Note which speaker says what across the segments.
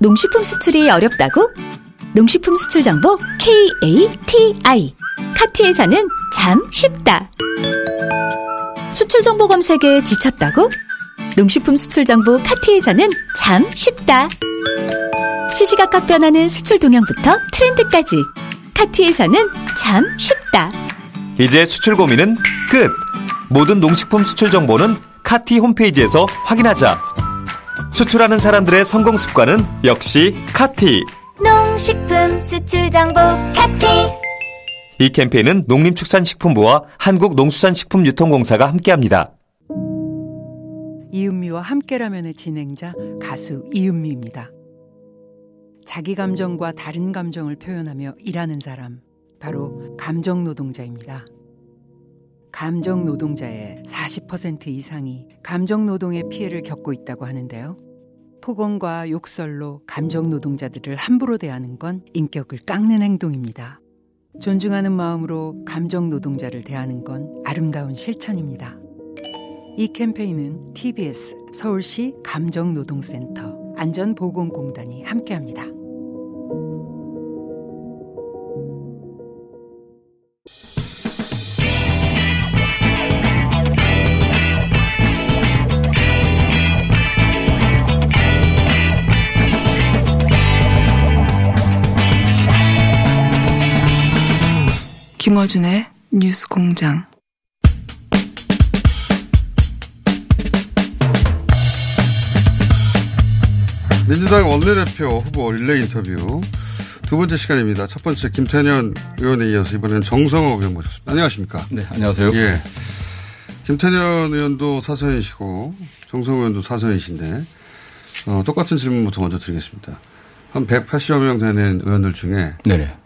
Speaker 1: 농식품 수출이 어렵다고? 농식품 수출 정보 KATI. 카티에서는 참 쉽다. 수출 정보 검색에 지쳤다고? 농식품 수출 정보 카티에서는 참 쉽다. 시시각각 변하는 수출 동향부터 트렌드까지 카티에서는 참 쉽다.
Speaker 2: 이제 수출 고민은 끝. 모든 농식품 수출 정보는 카티 홈페이지에서 확인하자. 수출하는 사람들의 성공 습관은 역시 카티.
Speaker 3: 농식품 수출 정보 카티.
Speaker 2: 이 캠페인은 농림축산식품부와 한국농수산식품유통공사가 함께합니다.
Speaker 4: 이은미와 함께라면의 진행자 가수 이은미입니다. 자기 감정과 다른 감정을 표현하며 일하는 사람, 바로 감정 노동자입니다. 감정 노동자의 40% 이상이 감정 노동의 피해를 겪고 있다고 하는데요. 폭언과 욕설로 감정 노동자들을 함부로 대하는 건 인격을 깎는 행동입니다. 존중하는 마음으로 감정 노동자를 대하는 건 아름다운 실천입니다. 이 캠페인은 TBS 서울시 감정노동센터 안전보건공단이 함께합니다.
Speaker 5: 김어준의 뉴스 공장.
Speaker 6: 민주당 원내대표 후보 릴레이 인터뷰 두 번째 시간입니다. 첫 번째 김태년 의원에 이어서 이번엔 정성호 의원 모셨습니다. 안녕하십니까?
Speaker 7: 네, 안녕하세요.
Speaker 6: 예. 김태년 의원도 사선이시고 정성호 의원도 사선이신데 어, 똑같은 질문부터 먼저 드리겠습니다. 한 180여 명 되는 의원들 중에
Speaker 7: 네네.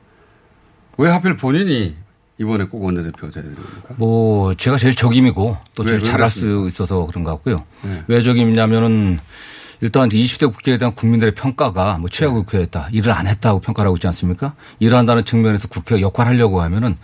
Speaker 6: 왜 하필 본인이 이번에 꼭 원내대표가 돼야 됩니까?
Speaker 7: 뭐 제가 제일 적임이고 또
Speaker 6: 왜,
Speaker 7: 제일
Speaker 6: 왜
Speaker 7: 잘할? 수 있어서 그런 것 같고요.
Speaker 6: 네.
Speaker 7: 왜 적임이냐면은 일단 20대 국회에 대한 국민들의 평가가 뭐 최악 국회였다. 일을 안 했다고 평가를 하고 있지 않습니까? 일을 한다는 측면에서 국회가 역할하려고 하면은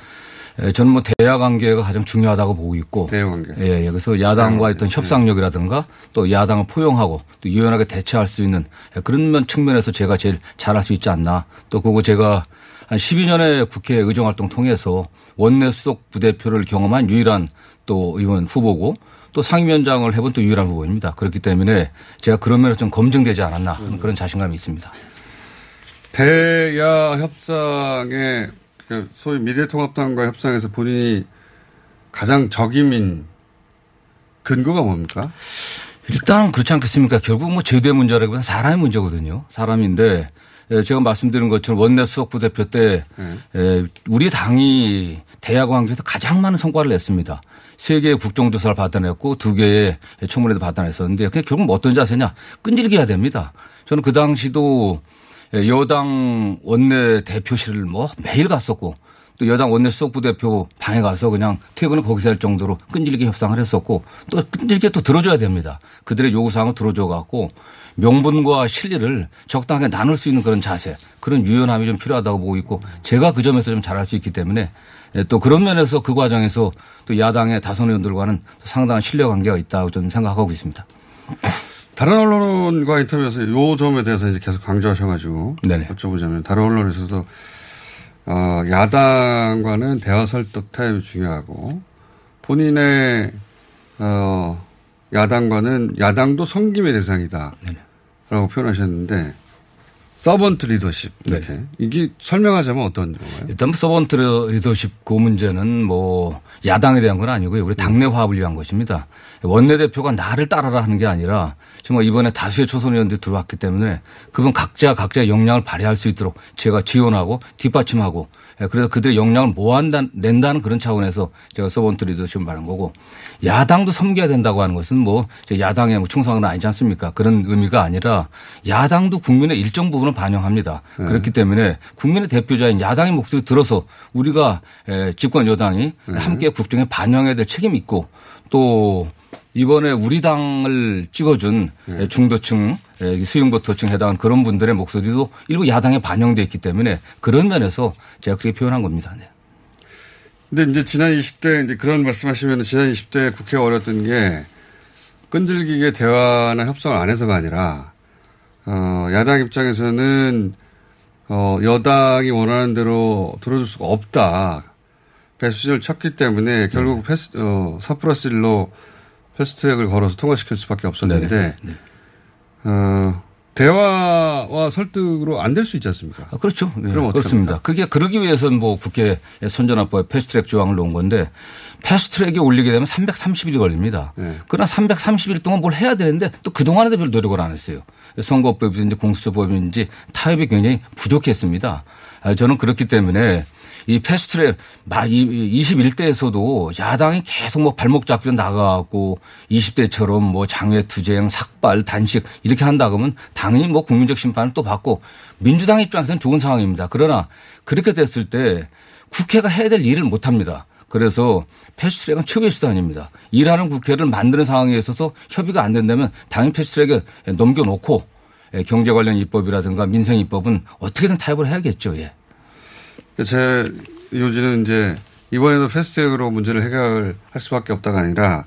Speaker 7: 에, 저는 뭐 대야 관계가 가장 중요하다고 보고 있고.
Speaker 6: 대야 관계.
Speaker 7: 예, 예. 그래서 야당과 어떤 협상력이라든가 또 야당을 포용하고 또 유연하게 대처할 수 있는 그런 면 측면에서 제가 제일 잘할 수 있지 않나. 또 그거 제가 한 12년의 국회 의정 활동 통해서 원내 수석 부대표를 경험한 유일한 또 의원 후보고 또 상임위원장을 해본 또 유일한 후보입니다. 그렇기 때문에 제가 그런 면에서 좀 검증되지 않았나 하는 그런 자신감이 있습니다.
Speaker 6: 대야 협상에 그 소위 미래통합당과 협상에서 본인이 가장 적임인 근거가 뭡니까?
Speaker 7: 일단 그렇지 않겠습니까? 결국 뭐 제도의 문제라기보다는 사람의 문제거든요. 사람인데 예, 제가 말씀드린 것처럼 원내 수석 부 대표 때 예, 우리 당이 대야 관계에서 가장 많은 성과를 냈습니다. 세 개의 국정조사를 받아냈고 두 개의 청문회도 받아냈었는데 그냥 결국 뭐 어떤 자세냐 끈질기 해야 됩니다. 저는 그 당시도 예, 여당 원내 대표실을 뭐 매일 갔었고 또 여당 원내 수석부 대표 방에 가서 그냥 퇴근을 거기서 할 정도로 끈질기게 협상을 했었고 또 끈질기게 또 들어줘야 됩니다. 그들의 요구사항을 들어줘 갖고 명분과 실리를 적당하게 나눌 수 있는 그런 자세 그런 유연함이 좀 필요하다고 보고 있고 제가 그 점에서 좀 잘할 수 있기 때문에 예, 또 그런 면에서 그 과정에서 또 야당의 다선 의원들과는 상당한 신뢰 관계가 있다고 저는 생각하고 있습니다.
Speaker 6: 다른 언론과 인터뷰에서 요 점에 대해서 이제 계속 강조하셔가지고 여쭤보자면 다른 언론에서도 어, 야당과는 대화 설득 타협이 중요하고 본인의 어, 야당과는 야당도 섬김의 대상이다라고 표현하셨는데 서번트 리더십 이렇게 이게 설명하자면 어떤 건가요?
Speaker 7: 일단 뭐 서번트 리더십 그 문제는 뭐 야당에 대한 건 아니고요. 우리 당내 화합을 위한 것입니다. 원내대표가 나를 따라라 하는 게 아니라 정말 이번에 다수의 초선 의원들이 들어왔기 때문에 그분 각자 각자의 역량을 발휘할 수 있도록 제가 지원하고 뒷받침하고 예, 그래서 그들의 역량을 모아낸다, 낸다는 그런 차원에서 제가 서번트 리더십을 말한 거고 야당도 섬겨야 된다고 하는 것은 뭐 야당의 뭐 충성은 아니지 않습니까? 그런 의미가 아니라 야당도 국민의 일정 부분을 반영합니다.
Speaker 6: 네.
Speaker 7: 그렇기 때문에 국민의 대표자인 야당의 목소리 들어서 우리가 에, 집권 여당이
Speaker 6: 네.
Speaker 7: 함께 국정에 반영해야 될 책임이 있고 또 이번에 우리 당을 찍어준
Speaker 6: 네.
Speaker 7: 중도층 수용보토층 해당하는 그런 분들의 목소리도 일부 야당에 반영돼 있기 때문에 그런 면에서 제가 그렇게 표현한 겁니다. 네.
Speaker 6: 근데 이제 지난 20대 이제 그런 말씀하시면 지난 20대 국회가 어렸던 게 끈질기게 대화나 협상을 안 해서가 아니라 어, 야당 입장에서는 어, 여당이 원하는 대로 들어줄 수가 없다. 배수진을 쳤기 때문에 결국
Speaker 7: 네.
Speaker 6: 패스, 어, 4 플러스 1로 패스트트랙을 걸어서 통과시킬 수밖에 없었는데,
Speaker 7: 네.
Speaker 6: 어, 대화와 설득으로 안 될 수 있지 않습니까?
Speaker 7: 아, 그렇죠. 네,
Speaker 6: 그럼
Speaker 7: 그렇습니다.
Speaker 6: 합니까?
Speaker 7: 그게 그러기 위해서는 뭐 국회 선전화법에 패스트트랙 조항을 놓은 건데 패스트트랙에 올리게 되면 330일이 걸립니다.
Speaker 6: 네.
Speaker 7: 그러나 330일 동안 뭘 해야 되는데 또 그동안에도 별 노력을 안 했어요. 선거법이든지 공수처법인지 타협이 굉장히 부족했습니다. 아, 저는 그렇기 때문에 이 패스트트랙 21대에서도 야당이 계속 뭐 발목 잡기로 나가고 20대처럼 뭐 장외 투쟁, 삭발, 단식 이렇게 한다 그러면 당연히 뭐 국민적 심판을 또 받고 민주당 입장에서는 좋은 상황입니다. 그러나 그렇게 됐을 때 국회가 해야 될 일을 못 합니다. 그래서 패스트트랙은 최후의 수단입니다. 일하는 국회를 만드는 상황에 있어서 협의가 안 된다면 당연히 패스트트랙에 넘겨놓고 예, 경제 관련 입법이라든가 민생 입법은 어떻게든 타협을 해야겠죠. 예.
Speaker 6: 제 요지는 이제 이번에도 패스트트랙으로 문제를 해결할 수밖에 없다가 아니라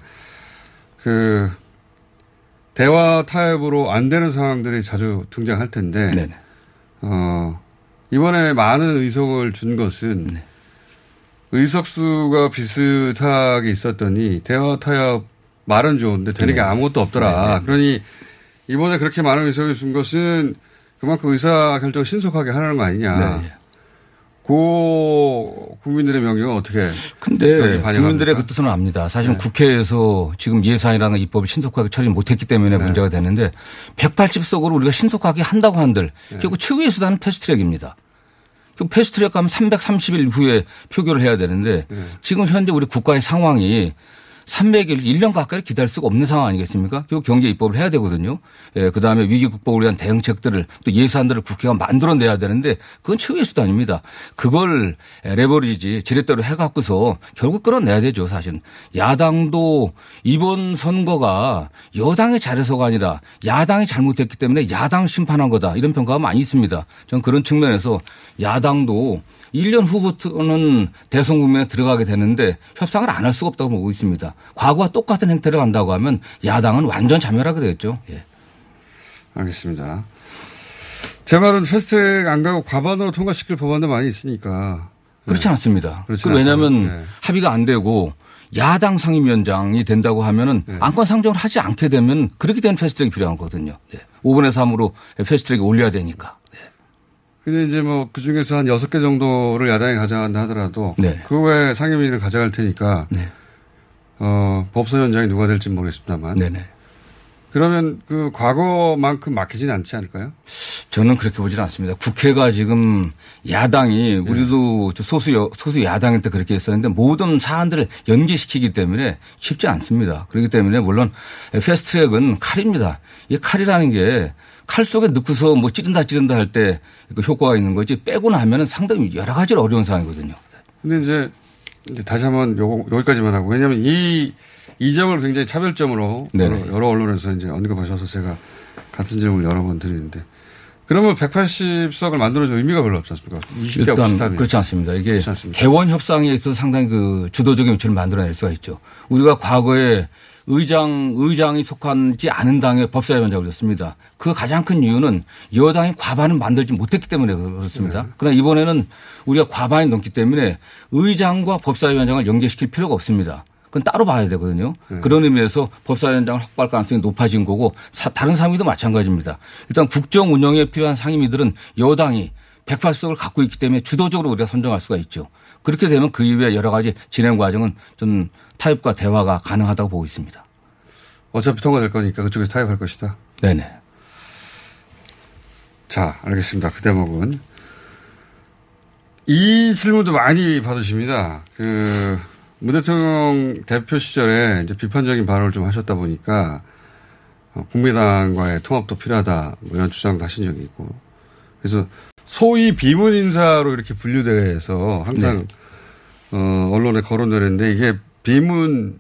Speaker 6: 그 대화 타협으로 안 되는 상황들이 자주 등장할 텐데
Speaker 7: 네네.
Speaker 6: 어 이번에 많은 의석을 준 것은 의석수가 비슷하게 있었더니 대화 타협 말은 좋은데 되는 게
Speaker 7: 네.
Speaker 6: 아무것도 없더라. 그러니 이번에 그렇게 많은 의석을 준 것은 그만큼 의사 결정 신속하게 하라는 거 아니냐.
Speaker 7: 네.
Speaker 6: 고 국민들의 명령은 어떻게
Speaker 7: 근데
Speaker 6: 반영합니까?
Speaker 7: 국민들의 그 뜻은 압니다. 사실은 국회에서 지금 예산이라는 입법을 신속하게 처리 못했기 때문에 문제가 되는데 180석으로 우리가 신속하게 한다고 한들 결국 최후의 수단은 패스트트랙입니다. 그 패스트트랙 가면 330일 후에 표결을 해야 되는데 지금 현재 우리 국가의 상황이 300일, 1년 가까이 기다릴 수가 없는 상황 아니겠습니까? 결국 경제 입법을 해야 되거든요. 예, 그 다음에 위기 극복을 위한 대응책들을 또 예산들을 국회가 만들어내야 되는데 그건 최후의 수단입니다. 그걸 레버리지 지렛대로 해갖고서 결국 끌어내야 되죠, 사실은. 야당도 이번 선거가 여당이 잘해서가 아니라 야당이 잘못했기 때문에 야당 심판한 거다. 이런 평가가 많이 있습니다. 저는 그런 측면에서 야당도 1년 후부터는 대선 국면에 들어가게 되는데 협상을 안 할 수가 없다고 보고 있습니다. 과거와 똑같은 행태를 한다고 하면 야당은 완전 자멸하게 되겠죠. 예.
Speaker 6: 알겠습니다. 제 말은 패스트트랙 안 가고 과반으로 통과시킬 법안도 많이 있으니까
Speaker 7: 그렇지 않습니다.
Speaker 6: 그렇지
Speaker 7: 그 왜냐하면?
Speaker 6: 네.
Speaker 7: 합의가 안 되고 야당 상임위원장이 된다고 하면은
Speaker 6: 네.
Speaker 7: 안건 상정을 하지 않게 되면 그렇게 되는 패스트트랙이 필요한 거거든요. 네. 5분의 3으로 패스트트랙에 올려야 되니까. 네.
Speaker 6: 근데 이제 뭐 그 중에서 한 여섯 개 정도를 야당이 가져간다 하더라도
Speaker 7: 네.
Speaker 6: 그 외에 상임위를 가져갈 테니까
Speaker 7: 네.
Speaker 6: 어, 법사위원장이 누가 될지 모르겠습니다만
Speaker 7: 네네.
Speaker 6: 그러면 그 과거만큼 막히지는 않지 않을까요?
Speaker 7: 저는 그렇게 보지는 않습니다. 국회가 지금 야당이 우리도 저 소수 여- 소수 야당일 때 그렇게 했었는데 모든 사안들을 연계시키기 때문에 쉽지 않습니다. 그렇기 때문에 물론 패스트트랙은 칼입니다. 이 칼이라는 게 칼 속에 넣고서 뭐 찌른다 찌른다 할 때 그 효과가 있는 거지 빼고 나면은 상당히 여러 가지로 어려운 상황이거든요.
Speaker 6: 근데 이제, 다시 한번 요거, 여기까지만 하고 왜냐하면 이, 이 점을 굉장히 차별점으로
Speaker 7: 네네.
Speaker 6: 여러, 언론에서 이제 언급하셔서 제가 같은 질문을 여러 번 드리는데 그러면 180석을 만들어줄 의미가 별로 없지 않습니까? 20대하고
Speaker 7: 일단
Speaker 6: 비슷하면.
Speaker 7: 그렇지 않습니다. 이게
Speaker 6: 그렇지?
Speaker 7: 개원 협상에 있어서 상당히 그 주도적인 위치를 만들어낼 수가 있죠. 우리가 과거에 의장 의장이 속한지 않은 당의 법사위원장을 줬습니다. 그 가장 큰 이유는 여당이 과반을 만들지 못했기 때문에 그렇습니다.
Speaker 6: 네.
Speaker 7: 그러나 이번에는 우리가 과반이 넘기 때문에 의장과 법사위원장을 연계시킬 필요가 없습니다. 그건 따로 봐야 되거든요.
Speaker 6: 네.
Speaker 7: 그런 의미에서 법사위원장을 확보할 가능성이 높아진 거고 사- 다른 상임위도 마찬가지입니다. 일단 국정 운영에 필요한 상임위들은 여당이 180석을 갖고 있기 때문에 주도적으로 우리가 선정할 수가 있죠. 그렇게 되면 그 이후에 여러 가지 진행 과정은 좀 타협과 대화가 가능하다고 보고 있습니다.
Speaker 6: 어차피 통과될 거니까 그쪽에서 타협할 것이다.
Speaker 7: 네네.
Speaker 6: 자, 알겠습니다. 그 대목은. 이 질문도 많이 받으십니다. 그, 문 대통령 대표 시절에 이제 비판적인 발언을 좀 하셨다 보니까, 어, 국민당과의 통합도 필요하다, 뭐 이런 주장도 하신 적이 있고. 그래서 소위 비문 인사로 이렇게 분류돼서 항상, 어, 언론에 거론되는데 이게 비문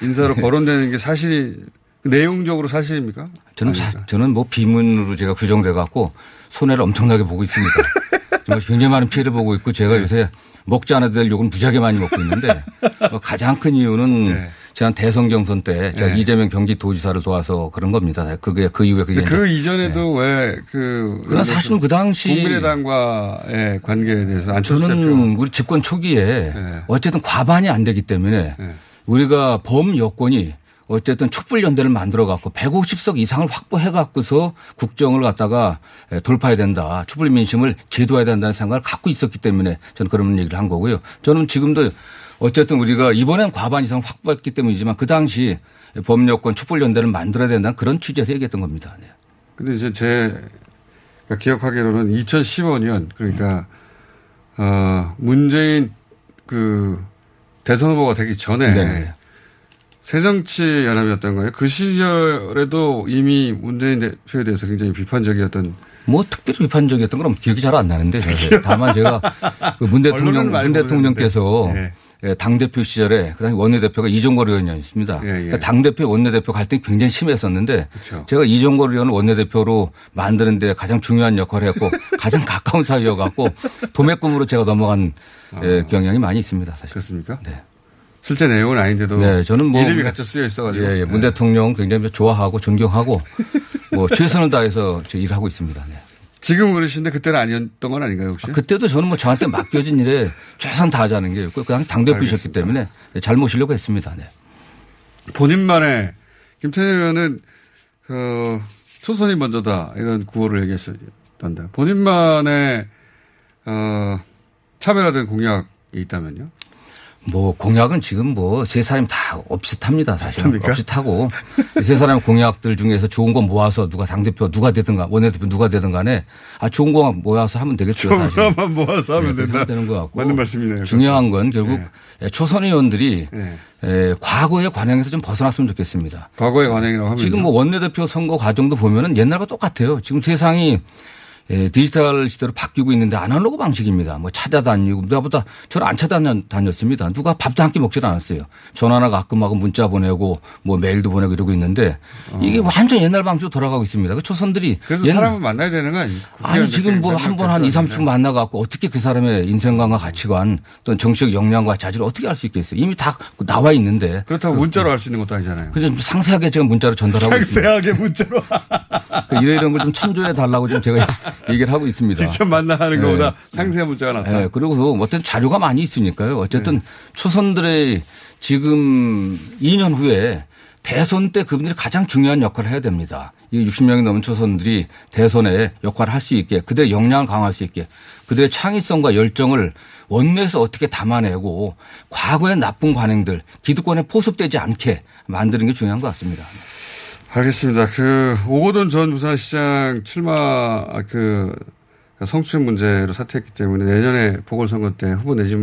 Speaker 6: 인사로 거론되는 게 사실, 내용적으로 사실입니까?
Speaker 7: 저는 사-? 저는 뭐 비문으로 제가 규정돼 갖고 손해를 엄청나게 보고 있습니다. 정말 굉장히 많은 피해를 보고 있고
Speaker 6: 네.
Speaker 7: 제가 요새 먹지 않아도 될 욕은 무지하게 많이 먹고 있는데 뭐 가장 큰 이유는
Speaker 6: 네.
Speaker 7: 지난 대선 경선 때 제가
Speaker 6: 네.
Speaker 7: 이재명 경기도지사를 도와서 그런 겁니다. 그게 그 이후에 그게
Speaker 6: 그 이전에도 왜그
Speaker 7: 그러나 사실은 그 당시
Speaker 6: 국민의당과의 관계에 대해서 안철수
Speaker 7: 저는 우리 집권 초기에
Speaker 6: 네.
Speaker 7: 어쨌든 과반이 안 되기 때문에
Speaker 6: 네.
Speaker 7: 우리가 범 여권이 어쨌든 촛불 연대를 만들어 갖고 150석 이상을 확보해 갖고서 국정을 갖다가 돌파해야 된다. 촛불 민심을 제도해야 된다는 생각을 갖고 있었기 때문에 저는 그런 얘기를 한 거고요. 저는 지금도 어쨌든 우리가 이번엔 과반 이상 확보했기 때문이지만 그 당시 범여권 촛불 연대를 만들어야 된다는 그런 취지에서 얘기했던 겁니다. 네.
Speaker 6: 근데 이제 제가 기억하기로는 2015년 그러니까 어 문재인 그 대선 후보가 되기 전에
Speaker 7: 네.
Speaker 6: 새정치연합이었던 거예요. 그 시절에도 이미 문재인 대표에 대해서 굉장히 비판적이었던
Speaker 7: 뭐 특별히 비판적이었던 건 기억이 잘 안 나는데. 다만 제가 그 문 대통령
Speaker 6: 언론은 많이
Speaker 7: 문 대통령께서
Speaker 6: 보는데.
Speaker 7: 예, 당대표 시절에 그다음에 원내대표가 이종걸 의원이었습니다.
Speaker 6: 예, 예.
Speaker 7: 그러니까 당 대표 원내대표 갈등이 굉장히 심했었는데
Speaker 6: 그렇죠.
Speaker 7: 제가 이종걸 의원을 원내대표로 만드는데 가장 중요한 역할을 했고 가장 가까운 사이여갖고 도매금으로 제가 넘어간 예, 경향이 많이 있습니다. 사실.
Speaker 6: 그렇습니까?
Speaker 7: 네.
Speaker 6: 실제 내용은 아닌데도
Speaker 7: 네, 저는 뭐
Speaker 6: 이름이 같이 쓰여 있어가지고
Speaker 7: 예, 예, 문
Speaker 6: 네.
Speaker 7: 대통령 굉장히 좋아하고 존경하고 뭐 최선을 다해서 저 일하고 있습니다. 네.
Speaker 6: 지금 그러시는데 그때는 아니었던 건 아닌가요 혹시?
Speaker 7: 그때도 저는 뭐 저한테 맡겨진 일에 최선 다하자는 게 있고 그 당시 당대표이셨기. 때문에 잘 모시려고 했습니다. 네.
Speaker 6: 본인만의 김태년 의원은 그 초선이 먼저다 이런 구호를 얘기하셨던데 본인만의 어, 차별화된 공약이 있다면요?
Speaker 7: 뭐 공약은 지금 뭐 세 사람이 다 없슷합니다. 사실
Speaker 6: 없습니까?
Speaker 7: 없슷하고 세 사람 공약들 중에서 좋은 거 모아서 누가 당 대표 누가 되든가 원내대표 누가 되든 간에 아 좋은 거 모아서 하면 되겠죠. 사실.
Speaker 6: 조금만 모아서 하면
Speaker 7: 네,
Speaker 6: 된다.
Speaker 7: 되는 것 같고
Speaker 6: 맞는 말씀이네요.
Speaker 7: 중요한 건 결국 초선 의원들이
Speaker 6: 네.
Speaker 7: 에, 과거의 관행에서 좀 벗어났으면 좋겠습니다.
Speaker 6: 과거의 관행이라고 하면
Speaker 7: 지금 뭐 원내대표 선거 과정도 보면은 옛날과 똑같아요. 지금 세상이 예, 디지털 시대로 바뀌고 있는데 아날로그 방식입니다. 뭐 찾아다니고 누가보다 저를 안 찾아다녔습니다. 누가 밥도 한 끼 먹질 않았어요. 전화나 가끔 하고 문자 보내고 뭐 메일도 보내고 이러고 있는데 이게 완전 옛날 방식으로 돌아가고 있습니다. 그 초선들이
Speaker 6: 그래도
Speaker 7: 옛날-
Speaker 6: 사람은 만나야 되는 거 아니에요?
Speaker 7: 아니 지금 뭐 한번한 2, 3분 만나 갖고 어떻게 그 사람의 인생관과 가치관 또는 정치적 역량과 자질을 어떻게 알 수 있겠어요. 이미 다 나와 있는데
Speaker 6: 그렇다고 문자로 할수 있는 것도 아니잖아요.
Speaker 7: 그래서 좀 상세하게 제가 문자로 전달하고 있습니다.
Speaker 6: 상세하게 문자로
Speaker 7: 그 이런 걸 좀 참조해 달라고 좀 제가 얘기를 하고 있습니다.
Speaker 6: 직접 만나는
Speaker 7: 네.
Speaker 6: 것보다 상세한 문자가 낫다.
Speaker 7: 예, 그리고 어떤 자료가 많이 있으니까요. 어쨌든 초선들의 지금 2년 후에 대선 때 그분들이 가장 중요한 역할을 해야 됩니다. 이 60명이 넘은 초선들이 대선에 역할을 할 수 있게 그들의 역량을 강화할 수 있게 그들의 창의성과 열정을 원내에서 어떻게 담아내고 과거의 나쁜 관행들 기득권에 포섭되지 않게 만드는 게 중요한 것 같습니다.
Speaker 6: 알겠습니다. 그 오거돈 전 부산시장 출마 그 성추행 문제로 사퇴했기 때문에 내년에 보궐선거 때 후보 내지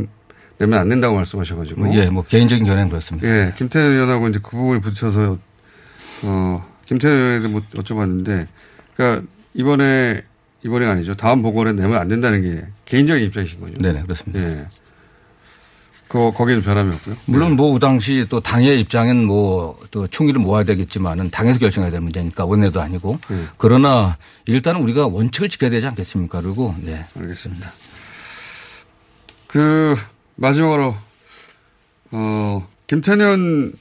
Speaker 6: 내면 안 된다고 말씀하셔가지고
Speaker 7: 뭐 예, 뭐 개인적인 견해는 그렇습니다.
Speaker 6: 예, 김태현 의원하고 이제 그 부분을 붙여서 어 김태현 의원에도 뭐 여쭤봤는데 그러니까 이번에 이번에 아니죠 다음 보궐에 내면 안 된다는 게 개인적인 입장이신 거죠.
Speaker 7: 네네 그렇습니다.
Speaker 6: 예. 그 거기는 변함이 없고요.
Speaker 7: 물론 뭐그 당시 또 당의 입장은 뭐또 총의를 모아야 되겠지만은 당에서 결정해야 될 문제니까 원내도 아니고
Speaker 6: 네.
Speaker 7: 그러나 일단은 우리가 원칙을 지켜야 되지 않겠습니까? 그리고 네.
Speaker 6: 알겠습니다. 그 마지막으로 어 김태년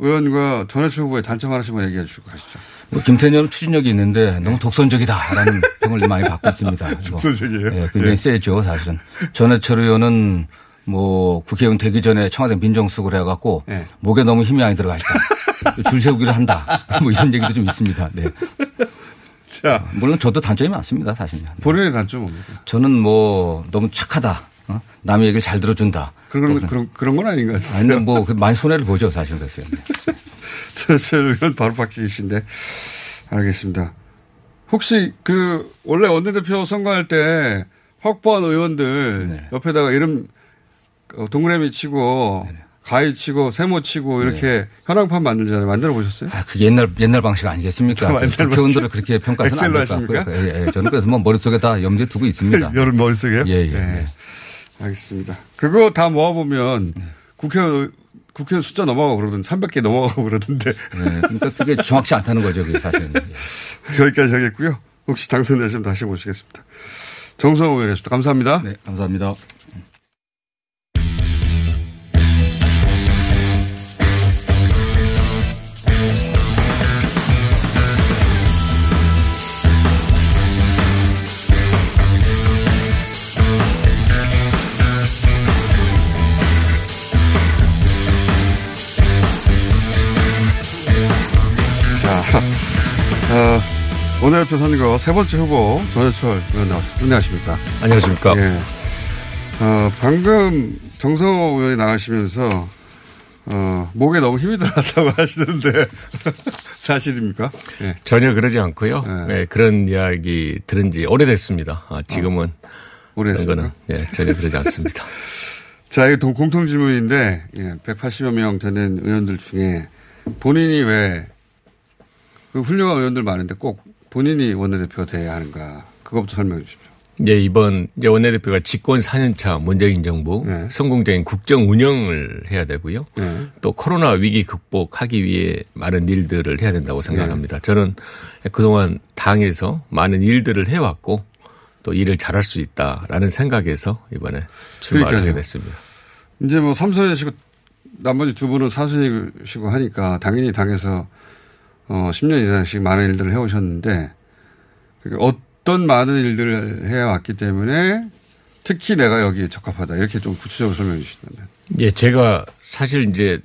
Speaker 6: 의원과 전해철 후보의 단점 하나씩만 얘기해 주시고 가시죠.
Speaker 7: 뭐 김태년은 추진력이 있는데 너무 독선적이다라는 평을 많이 받고 있습니다.
Speaker 6: 독선적이에요?
Speaker 7: 예, 굉장히
Speaker 6: 예.
Speaker 7: 세죠, 사실은. 전해철 의원은 뭐 국회의원 되기 전에 청와대 민정수석을 해갖고
Speaker 6: 예.
Speaker 7: 목에 너무 힘이 많이 들어가 있다. 줄 세우기를 한다. 뭐 이런 얘기도 좀 있습니다. 네.
Speaker 6: 자
Speaker 7: 물론 저도 단점이 많습니다, 사실은. 네.
Speaker 6: 본인의 단점 뭡니까?
Speaker 7: 저는 뭐 너무 착하다. 어? 남의 얘기를 잘 들어준다.
Speaker 6: 그런 그런 그런 건 아닌 것 같아요.
Speaker 7: 아니, 뭐, 그 많이 손해를 보죠, 사실 그래서.
Speaker 6: 전해철 의원 바로 밖에 계신데 알겠습니다. 혹시 그 원래 원내대표 선거할 때 확보한 의원들
Speaker 7: 네.
Speaker 6: 옆에다가 이름 어, 동그라미 치고 가위 치고 세모 치고 이렇게 현황판 만들잖아요. 만들어 보셨어요?
Speaker 7: 아, 그 옛날, 옛날 방식 아니겠습니까? 국회의원들을 그렇게 평가해서는 안
Speaker 6: 엑셀로
Speaker 7: 될것 같고요.
Speaker 6: 하십니까?
Speaker 7: 예, 예. 저는 그래서 뭐 머릿속에 다 염두에 두고 있습니다.
Speaker 6: 여름 머릿속에요?
Speaker 7: 예, 예.
Speaker 6: 네. 알겠습니다. 그거 다 모아보면 국회의원, 국회의원 숫자 넘어가고 그러던 300개 넘어가고 그러던데
Speaker 7: 네, 그러니까 그게 정확치 않다는 거죠, 그게 사실은. 예.
Speaker 6: 여기까지 하겠고요. 혹시 당선되시면 다시 모시겠습니다. 정성호 의원이었습니다. 감사합니다.
Speaker 7: 네, 감사합니다.
Speaker 6: 원내대표 선거 세 번째 후보 전해철 의원 나오셨습니다. 안녕하십니까.
Speaker 5: 안녕하십니까. 예.
Speaker 6: 어, 방금 정성호 의원이 나가시면서 어, 목에 너무 힘이 들어갔다고 하시는데 사실입니까?
Speaker 5: 예. 전혀 그러지 않고요. 예. 예, 그런 이야기 들은 지 오래됐습니다. 아, 지금은 어,
Speaker 6: 오래됐습니다.
Speaker 5: 예, 전혀 그러지 않습니다.
Speaker 6: 자, 이게 공통 질문인데 예, 180여 명 되는 의원들 중에 본인이 왜 그 훌륭한 의원들 많은데 꼭 본인이 원내대표가 돼야 하는가? 그것부터 설명해 주십시오.
Speaker 5: 예, 이번 이제 원내대표가 집권 4년차 문재인 정부 네. 성공적인 국정 운영을 해야 되고요. 네. 또 코로나 위기 극복하기 위해 많은 일들을 해야 된다고 생각합니다. 네. 저는 그동안 당에서 많은 일들을 해왔고 또 일을 잘할 수 있다라는 생각에서 이번에 출마를 하게 됐습니다.
Speaker 6: 이제 뭐 삼선이시고 나머지 두 분은 사선이시고 하니까 당연히 당에서 어 10년 이상씩 많은 일들을 해오셨는데 어떤 많은 일들을 해왔기 때문에 특히 내가 여기에 적합하다 이렇게 좀 구체적으로 설명해 주신다면.
Speaker 5: 예, 제가 사실 이제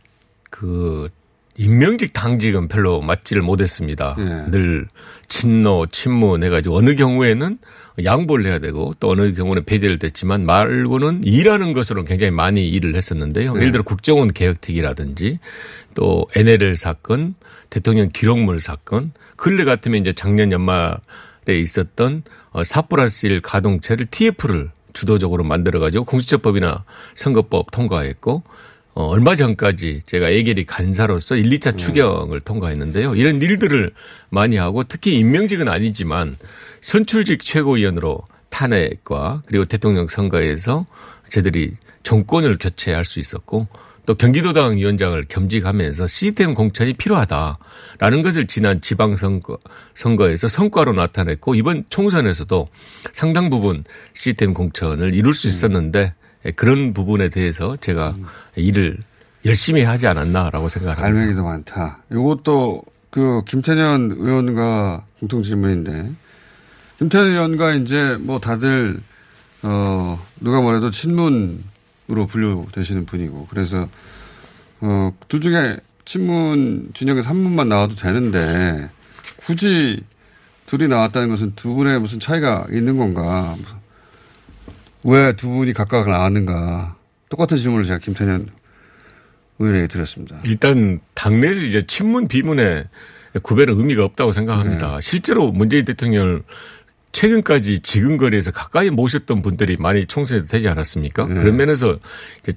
Speaker 5: 그 임명직 당직은 별로 맞지를 못했습니다. 예. 늘 친노, 친문 해가지고 어느 경우에는 양보를 해야 되고 또 어느 경우는 배제를 됐지만 말고는 일하는 것으로 굉장히 많이 일을 했었는데요. 네. 예를 들어 국정원 개혁특위라든지 또 NLL 사건, 대통령 기록물 사건, 근래 같으면 이제 작년 연말에 있었던 어, 4 플러스 1 가동체를 TF를 주도적으로 만들어가지고 공수처법이나 선거법 통과했고 어, 얼마 전까지 제가 예결위 간사로서 1, 2차 추경을 통과했는데요. 이런 일들을 많이 하고 특히 임명직은 아니지만 선출직 최고위원으로 탄핵과 그리고 대통령 선거에서 저들이 정권을 교체할 수 있었고 또 경기도당 위원장을 겸직하면서 시스템 공천이 필요하다라는 것을 지난 지방선거 선거에서 성과로 나타냈고 이번 총선에서도 상당 부분 시스템 공천을 이룰 수 있었는데 그런 부분에 대해서 제가 일을 열심히 하지 않았나라고 생각합니다.
Speaker 6: 알맹이도 많다. 이것도 그 김태년 의원과 공통 질문인데 김태년 의원과 이제 뭐 다들 어 누가 뭐래도 친문으로 분류되시는 분이고 그래서 어둘 중에 친문 진영에서 한 분만 나와도 되는데 굳이 둘이 나왔다는 것은 두 분의 무슨 차이가 있는 건가? 왜 두 분이 각각 나왔는가. 똑같은 질문을 제가 김태년 의원에게 드렸습니다.
Speaker 5: 일단 당내에서 이제 친문 비문에 구별은 의미가 없다고 생각합니다. 네. 실제로 문재인 대통령을 최근까지 지금 거리에서 가까이 모셨던 분들이 많이 총선에 되지 않았습니까? 네. 그런 면에서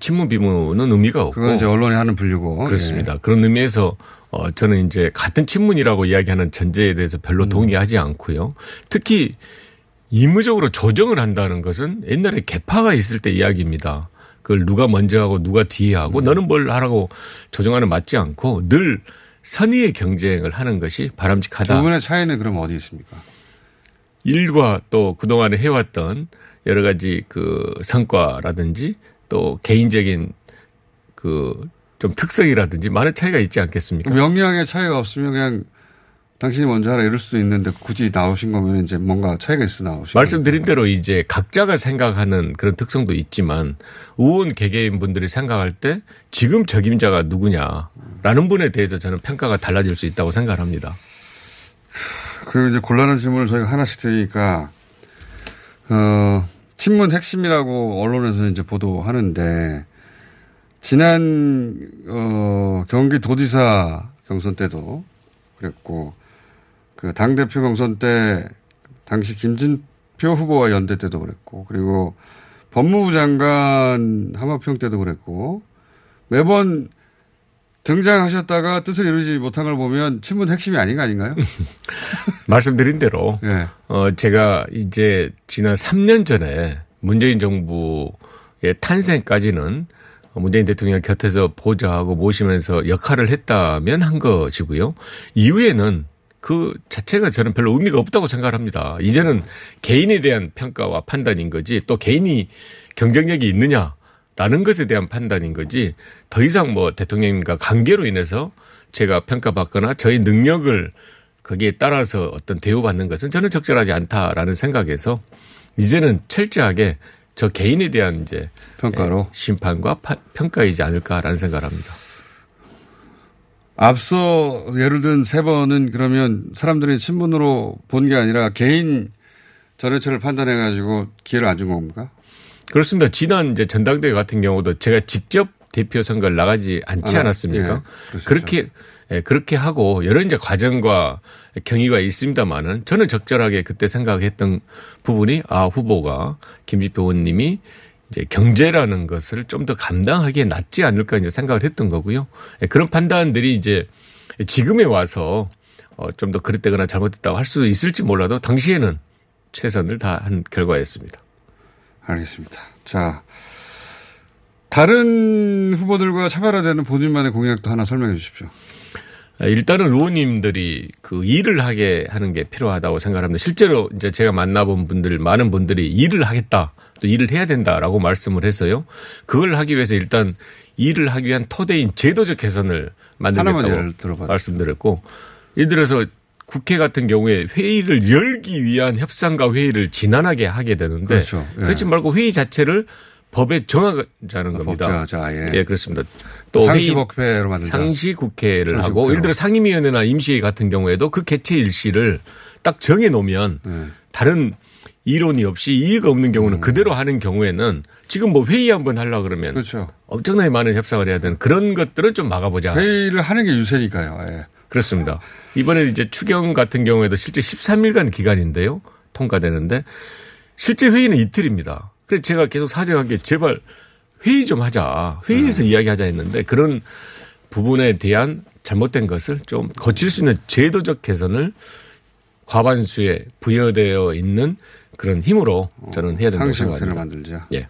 Speaker 5: 친문 비문은 의미가 없고.
Speaker 6: 그건 이제 언론이 하는 분류고.
Speaker 5: 그렇습니다. 네. 그런 의미에서 어 저는 이제 같은 친문이라고 이야기하는 전제에 대해서 별로 음. 동의하지 않고요. 특히 임무적으로 조정을 한다는 것은 옛날에 개파가 있을 때 이야기입니다. 그걸 누가 먼저 하고 누가 뒤에 하고 네. 너는 뭘 하라고 조정하는 맞지 않고 늘 선의의 경쟁을 하는 것이 바람직하다.
Speaker 6: 두 분의 차이는 그럼 어디 있습니까?
Speaker 5: 일과 또 그동안에 해왔던 여러 가지 그 성과라든지 또 개인적인 그 좀 특성이라든지 많은 차이가 있지 않겠습니까?
Speaker 6: 명령의 차이가 없으면 그냥 당신이 먼저 하라 이럴 수도 있는데 굳이 나오신 거면 이제 뭔가 차이가 있어 나오신
Speaker 5: 말씀드린 대로 이제 각자가 생각하는 그런 특성도 있지만 의원 개개인 분들이 생각할 때 지금 적임자가 누구냐라는 분에 대해서 저는 평가가 달라질 수 있다고 생각합니다.
Speaker 6: 그리고 이제 곤란한 질문을 저희가 하나씩 드리니까 어 친문 핵심이라고 언론에서 이제 보도하는데 지난 어 경기도지사 경선 때도 그랬고 그 당대표 경선 때 당시 김진표 후보와 연대 때도 그랬고 그리고 법무부 장관 하마평 때도 그랬고 매번 등장하셨다가 뜻을 이루지 못한 걸 보면 친문 핵심이 아닌 거 아닌가요?
Speaker 5: 말씀드린 대로 네. 어 제가 이제 지난 3년 전에 문재인 정부의 탄생까지는 문재인 대통령 곁에서 보좌하고 모시면서 역할을 했다면 한 것이고요. 이후에는 그 자체가 저는 별로 의미가 없다고 생각합니다. 이제는 개인에 대한 평가와 판단인 거지 또 개인이 경쟁력이 있느냐라는 것에 대한 판단인 거지 더 이상 뭐 대통령님과 관계로 인해서 제가 평가받거나 저의 능력을 거기에 따라서 어떤 대우받는 것은 저는 적절하지 않다라는 생각에서 이제는 철저하게 저 개인에 대한 이제
Speaker 6: 평가로
Speaker 5: 예, 심판과 파, 평가이지 않을까라는 생각을 합니다.
Speaker 6: 앞서 예를 든 세 번은 그러면 사람들이 친문으로 본 게 아니라 개인 전해체를 판단해 가지고 기회를 안 준 겁니까?
Speaker 5: 그렇습니다. 지난 이제 전당대회 같은 경우도 제가 직접 대표 선거를 나가지 않지
Speaker 6: 아,
Speaker 5: 않았습니까?
Speaker 6: 예,
Speaker 5: 그렇게 예, 그렇게 하고 여러 이제 과정과 경위가 있습니다만은 저는 적절하게 그때 생각했던 부분이 아 후보가 김지표 의원님이 이제 경제라는 것을 좀 더 감당하기에 낫지 않을까 이제 생각을 했던 거고요. 예, 그런 판단들이 이제 지금에 와서 어, 좀 더 그랬다거나 잘못됐다고 할 수 있을지 몰라도 당시에는 최선을 다한 결과였습니다.
Speaker 6: 알겠습니다. 자, 다른 후보들과 차별화되는 본인만의 공약도 하나 설명해 주십시오.
Speaker 5: 아, 일단은 의원님들이 그 일을 하게 하는 게 필요하다고 생각합니다. 실제로 이제 제가 만나본 분들 많은 분들이 일을 하겠다 또 일을 해야 된다라고 말씀을 했어요. 그걸 하기 위해서 일단 일을 하기 위한 토대인 제도적 개선을 만들겠다고 말씀드렸고 예를 들어서 국회 같은 경우에 회의를 열기 위한 협상과 회의를 진난하게 하게 되는데 그렇죠. 예. 그렇지 말고 회의 자체를 법에 정하자는 아, 겁니다.
Speaker 6: 법정하자, 예.
Speaker 5: 예, 그렇습니다.
Speaker 6: 또 상시국회로.
Speaker 5: 상시 국회를 상시 하고 예를 들어 상임위원회나 임시회 같은 경우에도 그 개최 일시를 딱 정해 놓으면 예. 다른 이론이 없이 이의가 없는 경우는 음. 그대로 하는 경우에는 지금 뭐 회의 한번 하려 그러면 그렇죠. 엄청나게 많은 협상을 해야 되는 그런 것들은 좀 막아보자.
Speaker 6: 회의를 하는 게 유세니까요. 예.
Speaker 5: 그렇습니다. 이번에 이제 추경 같은 경우에도 실제 13일간 기간인데요. 통과되는데 실제 회의는 이틀입니다. 그래서 제가 계속 사정한 게 제발 회의 좀 하자. 회의에서 네. 이야기하자 했는데 그런 부분에 대한 잘못된 것을 좀 거칠 수 있는 제도적 개선을 과반수에 부여되어 있는 그런 힘으로 저는 해야 된다고 생각합니다.
Speaker 6: 만들자. 예.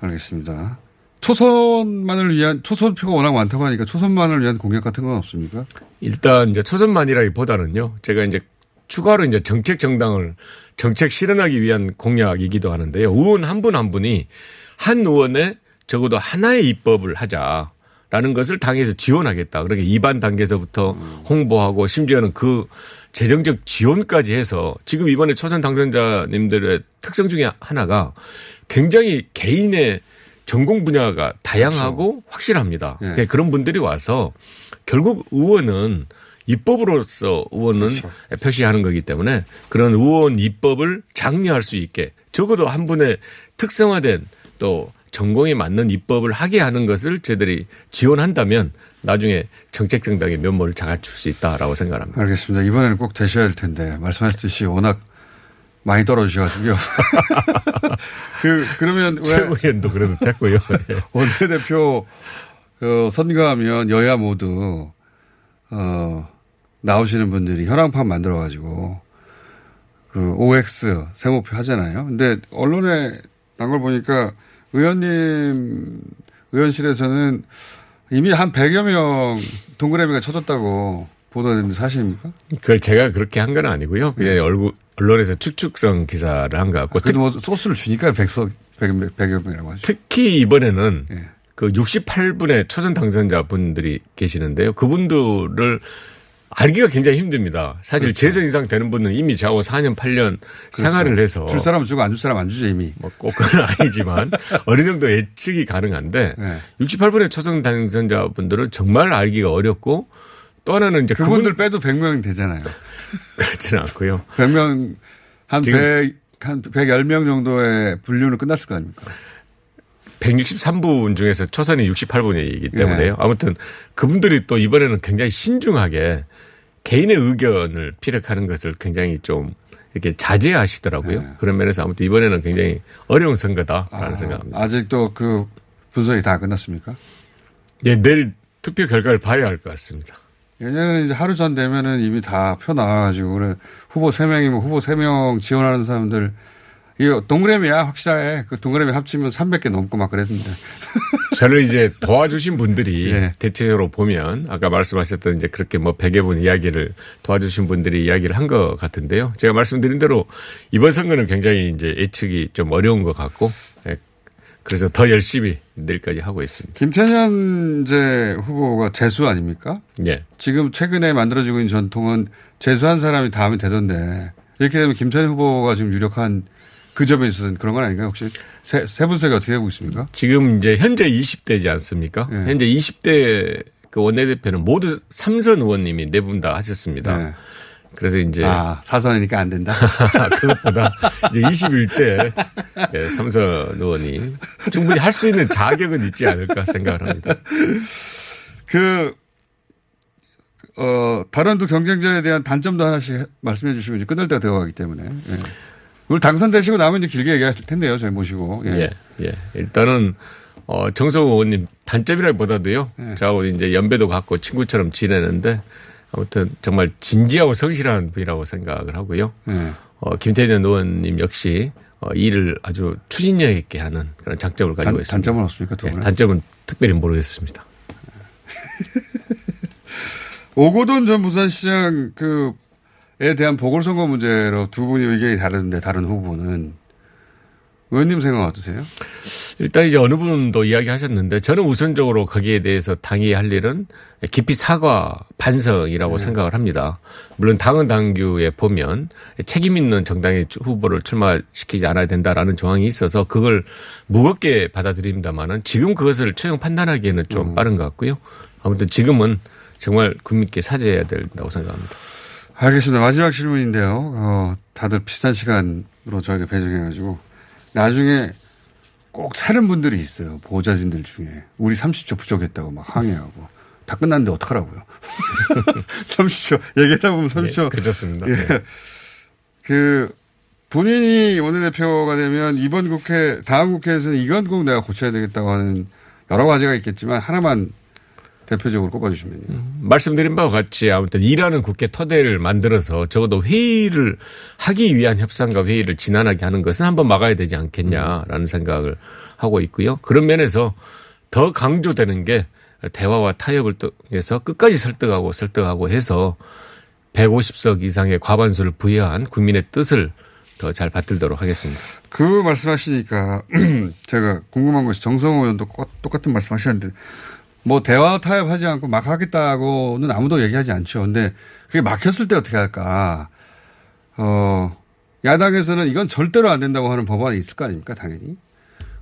Speaker 6: 알겠습니다. 초선만을 위한 초선표가 워낙 많다고 하니까 초선만을 위한 공약 같은 건 없습니까?
Speaker 5: 일단 이제 초선만이라기보다는요. 제가 이제 추가로 이제 정책 정당을 정책 실현하기 위한 공약이기도 하는데요. 의원 한 분한 한 분이 한 의원에 적어도 하나의 입법을 하자 라는 것을 당에서 지원하겠다. 그렇게 2반 단계에서부터 홍보하고 심지어는 그 재정적 지원까지 해서 지금 이번에 초선 당선자님들의 특성 중에 하나가 굉장히 개인의 전공 분야가 다양하고 그렇죠. 확실합니다. 네. 그런 분들이 와서 결국 의원은 입법으로서 의원은 그렇죠. 표시하는 거기 때문에 그런 의원 입법을 장려할 수 있게 적어도 한 분의 특성화된 또 전공에 맞는 입법을 하게 하는 것을 저들이 지원한다면 나중에 정책 정당의 면모를 갖출 수 있다라고 생각합니다.
Speaker 6: 알겠습니다. 이번에는 꼭 되셔야 할 텐데 말씀하셨듯이 워낙 많이 떨어지셔가지고요. 그, 그러면.
Speaker 5: 최고위원도 그래도 됐고요.
Speaker 6: 원내대표 어, 선거하면 여야 모두, 어, 나오시는 분들이 현황판 만들어가지고 그 OX 세모표 하잖아요. 근데 언론에 난 걸 보니까 의원님 의원실에서는 이미 한 100여 명 동그라미가 쳐졌다고 보도됐는데 사실입니까?
Speaker 5: 그걸 제가 그렇게 한 건 아니고요. 그냥 네. 얼굴 언론에서 축축성 기사를 한 것 같고.
Speaker 6: 아, 그래도 뭐 소스를 주니까 백석, 백, 백여 명이라고 하죠.
Speaker 5: 특히 이번에는 네. 그 68분의 초선 당선자 분들이 계시는데요. 그분들을 알기가 굉장히 힘듭니다. 사실 그렇죠. 재선 이상 되는 분은 이미 저하고 4년, 8년 그렇죠. 생활을 해서.
Speaker 6: 줄 사람 주고 안 줄 사람 안 주죠, 이미.
Speaker 5: 뭐꼭 그건 아니지만 어느 정도 예측이 가능한데 네. 68분의 초선 당선자 분들은 정말 알기가 어렵고 또 하나는 이제
Speaker 6: 그분들 그분... 빼도 100명 되잖아요.
Speaker 5: 그렇지는 않고요.
Speaker 6: 100명, 한 100, 한 110명 정도의 분류는 끝났을 거 아닙니까?
Speaker 5: 163분 중에서 초선이 68분이기 때문에요. 네. 아무튼 그분들이 또 이번에는 굉장히 신중하게 개인의 의견을 피력하는 것을 굉장히 좀 이렇게 자제하시더라고요. 네. 그런 면에서 아무튼 이번에는 굉장히 어려운 선거다라는 아, 생각합니다.
Speaker 6: 아직도 그 분석이 다 끝났습니까?
Speaker 5: 네, 내일 투표 결과를 봐야 할 것 같습니다.
Speaker 6: 예전에는 이제 하루 전 되면은 이미 다 표 나와가지고 그래 후보 3명이면 후보 3명 지원하는 사람들 이거 동그라미야 확실해. 그 동그라미 합치면 300개 넘고 막 그랬는데.
Speaker 5: 저를 이제 도와주신 분들이 네. 대체적으로 보면 아까 말씀하셨던 이제 그렇게 뭐 100여 분 이야기를 도와주신 분들이 이야기를 한 것 같은데요. 제가 말씀드린 대로 이번 선거는 굉장히 이제 예측이 좀 어려운 것 같고 네. 그래서 더 열심히 내일까지 하고 있습니다.
Speaker 6: 김찬현 이제 후보가 재수 아닙니까?
Speaker 5: 네.
Speaker 6: 지금 최근에 만들어지고 있는 전통은 재수한 사람이 다음에 되던데 이렇게 되면 김찬현 후보가 지금 유력한 그 점에 있어서는 그런 건 아닌가요? 혹시 세, 세 분석이 어떻게 되고 있습니까?
Speaker 5: 지금 이제 현재 20대지 않습니까? 네. 현재 20대 그 원내대표는 모두 삼선 의원님이 네 분 다 하셨습니다. 네. 그래서 이제
Speaker 6: 아, 사선이니까 안 된다.
Speaker 5: 그것보다 이제 21대 예, 삼선 의원이 충분히 할 수 있는 자격은 있지 않을까 생각을 합니다.
Speaker 6: 그 어, 다른 두 경쟁자에 대한 단점도 하나씩 말씀해 주시고 이제 끝날 때가 되어가기 때문에. 예. 오늘 당선되시고 나면 이제 길게 얘기하실 텐데요. 저희 모시고.
Speaker 5: 예. 예. 예. 일단은 어, 정석 의원님 단점이라기보다도요. 예. 저하고 이제 연배도 갖고 친구처럼 지내는데 아무튼 정말 진지하고 성실한 분이라고 생각을 하고요. 네. 어, 김태년 의원님 역시 어, 일을 아주 추진력 있게 하는 그런 장점을 가지고 단, 있습니다.
Speaker 6: 단점은 없습니까? 두
Speaker 5: 네, 단점은 특별히 모르겠습니다.
Speaker 6: 오고돈 전 부산시장 그 에 대한 보궐선거 문제로 두 분이 의견이 다른데 다른 후보는 의원님 생각 어떠세요?
Speaker 5: 일단 이제 어느 분도 이야기하셨는데 저는 우선적으로 거기에 대해서 당이 할 일은 깊이 사과 반성이라고 네. 생각을 합니다. 물론 당은 당규에 보면 책임 있는 정당의 후보를 출마시키지 않아야 된다라는 조항이 있어서 그걸 무겁게 받아들입니다만은 지금 그것을 최종 판단하기에는 좀 음. 빠른 것 같고요. 아무튼 지금은 정말 국민께 사죄해야 된다고 생각합니다.
Speaker 6: 알겠습니다. 마지막 질문인데요. 어, 다들 비슷한 시간으로 저에게 배정해가지고 나중에 꼭 사는 분들이 있어요. 보호자진들 중에. 우리 30초 부족했다고 막 항의하고. 다 끝났는데 어떡하라고요. 30초. 얘기하다 보면 30초.
Speaker 5: 네, 그렇습니다.
Speaker 6: 예. 네. 그, 본인이 원내대표가 되면 이번 국회, 다음 국회에서는 이건 꼭 내가 고쳐야 되겠다고 하는 여러 가지가 있겠지만 하나만 대표적으로 꼽아주시면요. 음,
Speaker 5: 말씀드린 바와 같이 아무튼 일하는 국회 터대를 만들어서 적어도 회의를 하기 위한 협상과 회의를 진난하게 하는 것은 한번 막아야 되지 않겠냐라는 생각을 하고 있고요. 그런 면에서 더 강조되는 게 대화와 타협을 통해서 끝까지 설득하고 설득하고 해서 150석 이상의 과반수를 부여한 국민의 뜻을 더 잘 받들도록 하겠습니다.
Speaker 6: 그 말씀하시니까 제가 궁금한 것이 정성호 의원도 똑같은 말씀하셨는데 뭐 대화 타협하지 않고 막 하겠다고는 아무도 얘기하지 않죠. 근데 그게 막혔을 때 어떻게 할까? 어, 야당에서는 이건 절대로 안 된다고 하는 법안이 있을 거 아닙니까? 당연히.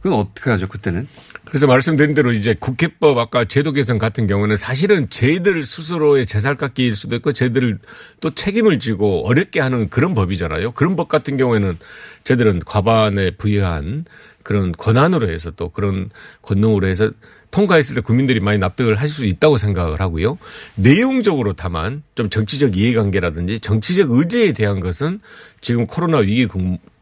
Speaker 6: 그건 어떻게 하죠, 그때는?
Speaker 5: 그래서 말씀드린 대로 이제 국회법 아까 제도 개선 같은 경우는 사실은 저희들 스스로의 재살깎기일 수도 있고 저희들 또 책임을 지고 어렵게 하는 그런 법이잖아요. 그런 법 같은 경우에는 저희들은 과반에 부여한 그런 권한으로 해서 또 그런 권능으로 해서 통과했을 때 국민들이 많이 납득을 하실 수 있다고 생각을 하고요. 내용적으로 다만 좀 정치적 이해관계라든지 정치적 의제에 대한 것은 지금 코로나 위기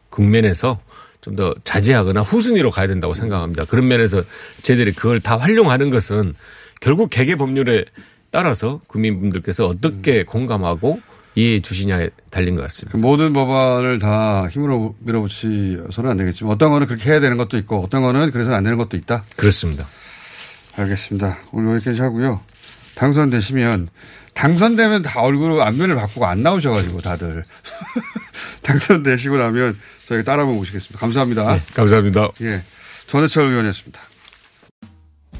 Speaker 5: 국면에서 좀 더 자제하거나 후순위로 가야 된다고 생각합니다. 그런 면에서 저희들이 그걸 다 활용하는 것은 결국 개개 법률에 따라서 국민분들께서 어떻게 공감하고 이해해 주시냐에 달린 것 같습니다.
Speaker 6: 모든 법안을 다 힘으로 밀어붙이서는 안 되겠지만 어떤 거는 그렇게 해야 되는 것도 있고 어떤 거는 그래서는 안 되는 것도 있다.
Speaker 5: 그렇습니다.
Speaker 6: 알겠습니다. 오늘 여기까지 하고요. 당선되시면 당선되면 다 얼굴 안면을 바꾸고 안 나오셔가지고 다들 당선되시고 나면 저희가 따라 한번 모시겠습니다. 감사합니다. 네,
Speaker 5: 감사합니다.
Speaker 6: 예, 전해철 의원이었습니다.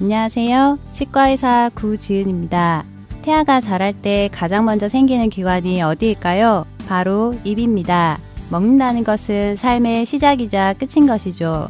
Speaker 8: 안녕하세요. 치과의사 구지은입니다. 태아가 자랄 때 가장 먼저 생기는 기관이 어디일까요? 바로 입입니다. 먹는다는 것은 삶의 시작이자 끝인 것이죠.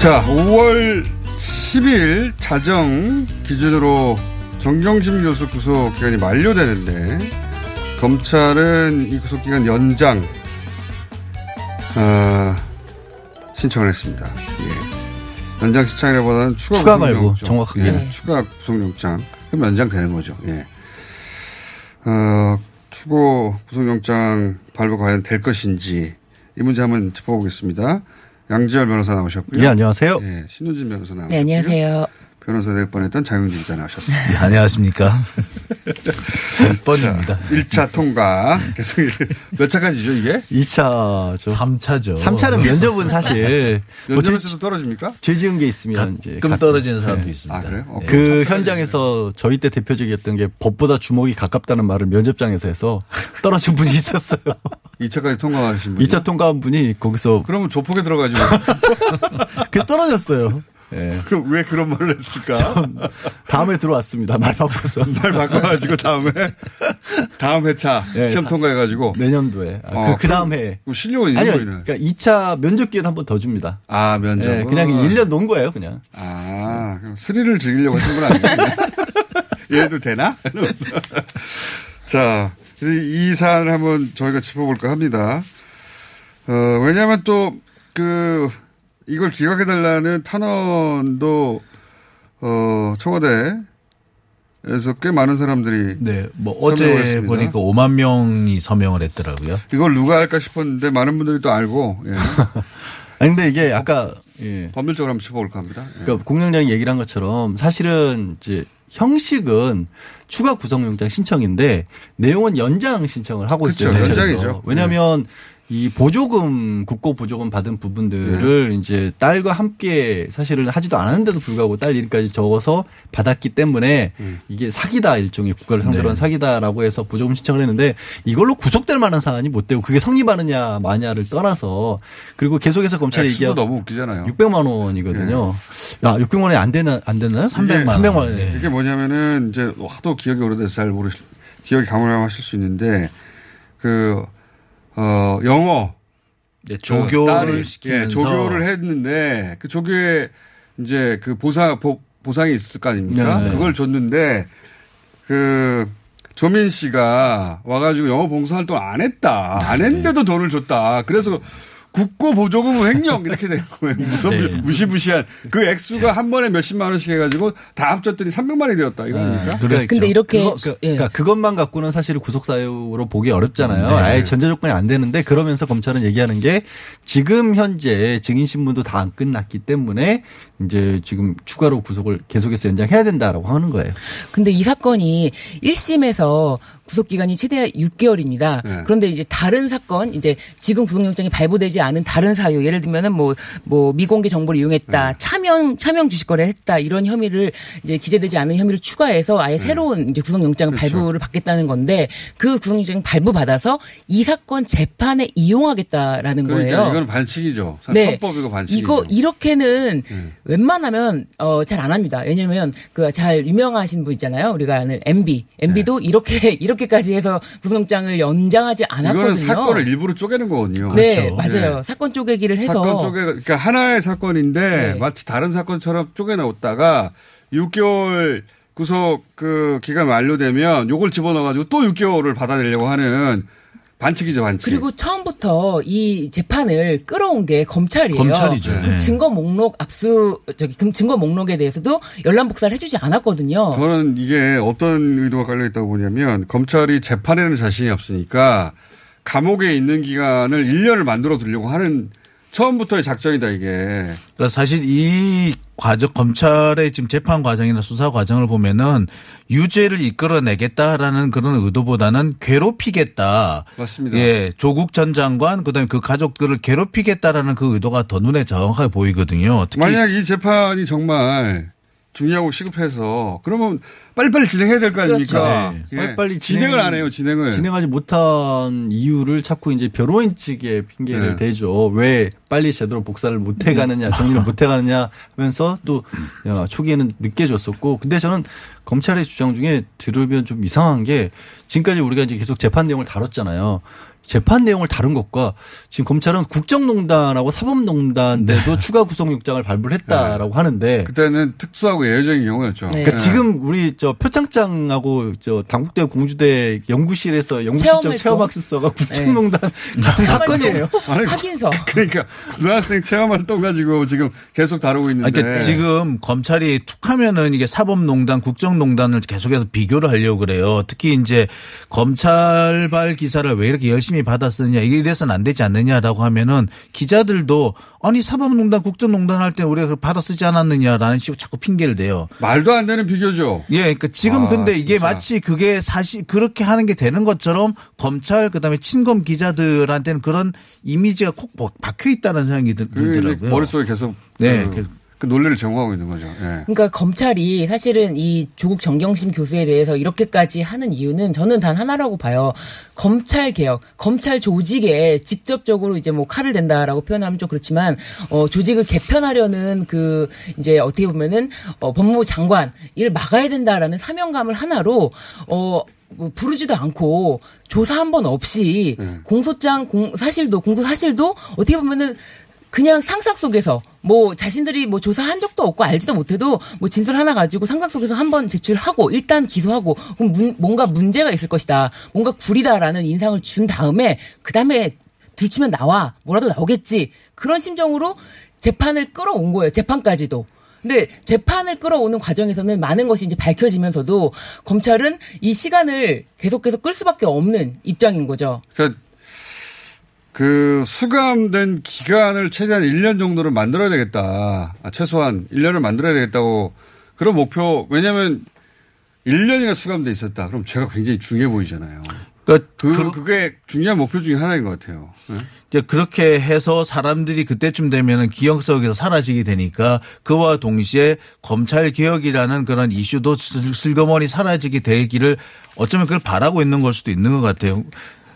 Speaker 6: 자, 5월 10일 자정 기준으로 정경심 교수 구속 기간이 만료되는데 검찰은 이 구속 기간 연장 어, 신청을 했습니다. 예. 연장 신청이라보다는 추가,
Speaker 9: 추가. 말고 정확하게.
Speaker 6: 예,
Speaker 9: 네.
Speaker 6: 추가 구속영장. 그럼 연장되는 거죠. 예. 어, 추고 구속영장 발부 과연 될 것인지 이 문제 한번 짚어보겠습니다. 양지열 변호사 나오셨고요.
Speaker 9: 예, 안녕하세요.
Speaker 6: 예, 신우진 변호사 나오셨고요.
Speaker 10: 네, 안녕하세요.
Speaker 6: 변호사 될 뻔했던 장윤진 기자 나오셨습니다.
Speaker 9: 네, 안녕하십니까. 뻔입니다.
Speaker 6: 1차 통과. 계속 몇 차까지죠, 이게?
Speaker 9: 2차죠.
Speaker 11: 3차죠.
Speaker 9: 3차는 면접은 사실 뭐
Speaker 6: 면접에서도 떨어집니까?
Speaker 9: 죄 지은 게 있으면 이제
Speaker 11: 가끔
Speaker 9: 가끔-
Speaker 11: 떨어지는 사람도
Speaker 9: 네.
Speaker 11: 있습니다.
Speaker 6: 아, 그래요? 어,
Speaker 9: 그 현장에서 저희 때 대표적이었던 게 법보다 주먹이 가깝다는 말을 면접장에서 해서 떨어진 분이 있었어요.
Speaker 6: 2차까지 통과하신 분.
Speaker 9: 2차 통과한 분이 거기서
Speaker 6: 그러면 조폭에 들어가지.
Speaker 9: 그 떨어졌어요. 예.
Speaker 6: 그럼 왜 그런 말을 했을까?
Speaker 9: 다음에 들어왔습니다. 말 바꿔서.
Speaker 6: 말 바꿔가지고 다음에 다음 회차
Speaker 9: 예,
Speaker 6: 시험
Speaker 9: 다-
Speaker 6: 통과해가지고
Speaker 9: 내년도에. 아,
Speaker 6: 어,
Speaker 9: 그, 그 다음 해.
Speaker 6: 실력은 있는. 거이네.
Speaker 9: 그러니까 2차 면접 기회도 한번 더 줍니다.
Speaker 6: 아 면접.
Speaker 9: 예, 그냥 1년 논 거예요, 그냥.
Speaker 6: 아 그럼 스릴을 즐기려고 하신 건 아니에요? 얘도 되나? 자, 이 사안을 한번 저희가 짚어볼까 합니다. 어, 왜냐하면 또 그 이걸 기각해달라는 탄원도 어, 청와대에서 꽤 많은 사람들이
Speaker 11: 네, 뭐 어제
Speaker 6: 했습니다.
Speaker 11: 보니까 5만 명이 서명을 했더라고요.
Speaker 6: 이걸 누가 할까 싶었는데 많은 분들이 또 알고 예.
Speaker 9: 아니, 근데 이게 아까, 예.
Speaker 6: 법률적으로 한번 짚어볼까 합니다. 예.
Speaker 9: 그러니까 공장장이 얘기를 한 것처럼 사실은 이제 형식은 추가 구속영장 신청인데 내용은 연장 신청을 하고
Speaker 6: 그렇죠.
Speaker 9: 있어요.
Speaker 6: 연장이죠.
Speaker 9: 왜냐하면 이 보조금 국고 보조금 받은 부분들을 이제 딸과 함께 사실은 하지도 않았는데도 불구하고 딸 이름까지 적어서 받았기 때문에 이게 사기다 일종의 국가를 상대로 한
Speaker 11: 네.
Speaker 9: 사기다라고 해서 보조금 신청을 했는데 이걸로 구속될 만한 사안이 못 되고 그게 성립하느냐 마냐를 떠나서 그리고 계속해서 검찰이
Speaker 6: 액수도
Speaker 9: 얘기하고
Speaker 6: 너무 웃기잖아요.
Speaker 9: 600만 원이거든요. 야, 600만 원이 안 되나 안 되나요?
Speaker 11: 300만 원.
Speaker 9: 300만 원. 예.
Speaker 6: 이게 뭐냐면은 이제 하도 기억이 오래돼서 잘 모르실 기억이 가물가물하실 수 있는데 그 어, 영어
Speaker 11: 네,
Speaker 6: 그
Speaker 11: 조교를
Speaker 6: 딸이,
Speaker 11: 시키면서
Speaker 6: 예, 조교를 했는데 그 조교에 이제 그 보상 보, 보상이 있을 거 아닙니까?
Speaker 11: 네.
Speaker 6: 그걸 줬는데 그 조민 씨가 와가지고 영어 봉사활동 안 했다. 안 했는데도 돈을 줬다. 그래서 국고 보조금 횡령 이렇게 된 거예요. 무슨
Speaker 11: 네.
Speaker 6: 무시무시한 그 액수가 한 번에 몇십만 원씩 해가지고 다 합쳤더니 300만 원이 되었다. 이거 아닙니까?
Speaker 9: 그러니까
Speaker 10: 근데 이렇게
Speaker 9: 그거, 그,
Speaker 10: 예.
Speaker 9: 그러니까 그것만 갖고는 사실 구속 사유로 보기 어렵잖아요.
Speaker 6: 네.
Speaker 9: 아예 전제 조건이 안 되는데 그러면서 검찰은 얘기하는 게 지금 현재 증인 신문도 다 안 끝났기 때문에 이제 지금 추가로 구속을 계속해서 연장해야 된다라고 하는 거예요.
Speaker 10: 근데 이 사건이 1심에서 구속 기간이 최대 6개월입니다.
Speaker 9: 네.
Speaker 10: 그런데 이제 다른 사건, 이제 지금 구속영장이 발부되지 않은 다른 사유, 예를 들면은 뭐, 뭐 미공개 정보를 이용했다, 차명, 차명 주식 거래를 했다, 이런 혐의를 이제 기재되지 않은 혐의를 추가해서 아예 새로운 이제 구속영장
Speaker 6: 그렇죠.
Speaker 10: 발부를 받겠다는 건데 그 구속영장 발부 받아서 이 사건 재판에 이용하겠다라는
Speaker 6: 그러니까
Speaker 10: 거예요.
Speaker 6: 이건 반칙이죠. 선법이고 반칙이죠.
Speaker 10: 이거 이렇게는
Speaker 6: 네.
Speaker 10: 웬만하면 어 잘 안 합니다. 왜냐면 그 잘 유명하신 분 있잖아요. 우리가 아는 MB. MB도 이렇게 이렇게 까지 해서 구속영장을 연장하지 않았거든요.
Speaker 6: 이거는 사건을 일부러 쪼개는 거거든요.
Speaker 10: 네,
Speaker 6: 그렇죠.
Speaker 10: 맞아요.
Speaker 6: 네.
Speaker 10: 사건 쪼개기를 해서
Speaker 6: 사건 쪼개 그러니까 하나의 사건인데
Speaker 10: 네.
Speaker 6: 마치 다른 사건처럼 쪼개놓다가 6개월 구속 그 기간 만료되면 요걸 집어넣어 가지고 또 6개월을 받아내려고 하는 반칙이죠, 반칙.
Speaker 10: 그리고 처음부터 이 재판을 끌어온 게 검찰이에요.
Speaker 6: 검찰이죠.
Speaker 10: 그
Speaker 6: 네.
Speaker 10: 증거 목록 압수 저기 금- 증거 목록에 대해서도 열람 복사를 해주지 않았거든요.
Speaker 6: 저는 이게 어떤 의도가 깔려 있다고 보냐면 검찰이 재판에는 자신이 없으니까 감옥에 있는 기간을 1년을 만들어 두려고 하는 처음부터의 작전이다 이게.
Speaker 11: 그러니까 사실 이 과정 검찰의 지금 재판 과정이나 수사 과정을 보면은 유죄를 이끌어내겠다라는 그런 의도보다는 괴롭히겠다.
Speaker 6: 맞습니다.
Speaker 11: 예, 조국 전 장관 그다음에 그 가족들을 괴롭히겠다라는 그 의도가 더 눈에 정확하게 보이거든요.
Speaker 6: 만약 이 재판이 정말 중요하고 시급해서 그러면 빨리빨리 진행해야 될 거 아닙니까?
Speaker 9: 그렇죠.
Speaker 6: 예.
Speaker 9: 빨리빨리
Speaker 6: 진행을
Speaker 9: 진행-
Speaker 6: 안 해요, 진행을.
Speaker 9: 진행하지 못한 이유를 자꾸 이제 변호인 측에 핑계를
Speaker 6: 네.
Speaker 9: 대죠. 왜 빨리 제대로 복사를 못 해가느냐, 정리를 못 해가느냐 하면서 또 야, 초기에는 늦게 줬었고. 근데 저는 검찰의 주장 중에 들으면 좀 이상한 게 지금까지 우리가 이제 계속 재판 내용을 다뤘잖아요. 재판 내용을 다룬 것과 지금 검찰은 국정농단하고 사법농단대도 추가 구속영장을 발부를 했다라고 하는데
Speaker 6: 그때는 특수하고 예외적인 경우였죠.
Speaker 9: 그러니까 지금 우리 저 표창장하고 저 당국대 공주대 연구실에서 연구실장
Speaker 10: 체험활동.
Speaker 9: 체험학습 서가 국정농단 같은 사건이에요.
Speaker 6: 아니,
Speaker 10: 확인서.
Speaker 6: 그러니까 고등학생 체험활동 가지고 지금 계속 다루고 있는데.
Speaker 11: 그러니까 지금 검찰이 툭하면은 이게 사법농단, 국정농단을 계속해서 비교를 하려고 그래요. 특히 이제 검찰발 기사를 왜 이렇게 열심히 받았느냐 이래서는 안 되지 않느냐라고 하면은 기자들도 아니 사법농단, 국정농단 할 때 우리가 그걸 받아 쓰지 않았느냐라는 식으로 자꾸 핑계를 대요.
Speaker 6: 말도 안 되는 비교죠.
Speaker 11: 예, 그러니까 지금
Speaker 6: 아,
Speaker 11: 근데 이게
Speaker 6: 진짜.
Speaker 11: 마치 그게 사실 그렇게 하는 게 되는 것처럼 검찰 그다음에 친검 기자들한테는 그런 이미지가 콕 박혀 있다는 생각이 들-
Speaker 6: 그게 이제
Speaker 11: 들더라고요.
Speaker 6: 머릿속에 계속
Speaker 11: 네.
Speaker 6: 그, 그 논리를 정하고 있는 거죠. 예.
Speaker 10: 그러니까 검찰이 사실은 이 조국 정경심 교수에 대해서 이렇게까지 하는 이유는 저는 단 하나라고 봐요. 검찰 개혁, 검찰 조직에 직접적으로 이제 뭐 칼을 댄다라고 표현하면 좀 그렇지만 어 조직을 개편하려는 그 이제 어떻게 보면은 어 법무부 장관 이를 막아야 된다라는 사명감을 하나로 어 뭐 부르지도 않고 조사 한 번 없이 공소장 공 사실도 공소 사실도 어떻게 보면은 그냥 상상 속에서 뭐 자신들이 뭐 조사한 적도 없고 알지도 못해도 뭐 진술 하나 가지고 상상 속에서 한 번 제출하고 일단 기소하고 그럼 문- 뭔가 문제가 있을 것이다. 뭔가 구리다라는 인상을 준 다음에 그다음에 들추면 나와. 뭐라도 나오겠지. 그런 심정으로 재판을 끌어온 거예요. 재판까지도. 근데 재판을 끌어오는 과정에서는 많은 것이 이제 밝혀지면서도 검찰은 이 시간을 계속해서 끌 수밖에 없는 입장인 거죠.
Speaker 6: 그러니까 그 수감된 기간을 최대한 1년 정도를 만들어야 되겠다. 아, 최소한 1년을 만들어야 되겠다고 그런 목표. 왜냐하면 1년이나 수감돼 있었다. 그럼 죄가 굉장히 중요해 보이잖아요.
Speaker 11: 그러니까
Speaker 6: 그, 그 게 중요한 목표 중에 하나인 것 같아요. 네?
Speaker 11: 이제 그렇게 해서 사람들이 그때쯤 되면은 기억 속에서 사라지게 되니까 그와 동시에 검찰 개혁이라는 그런 이슈도 슬- 슬그머니 사라지게 되기를 어쩌면 그걸 바라고 있는 걸 수도 있는 것 같아요.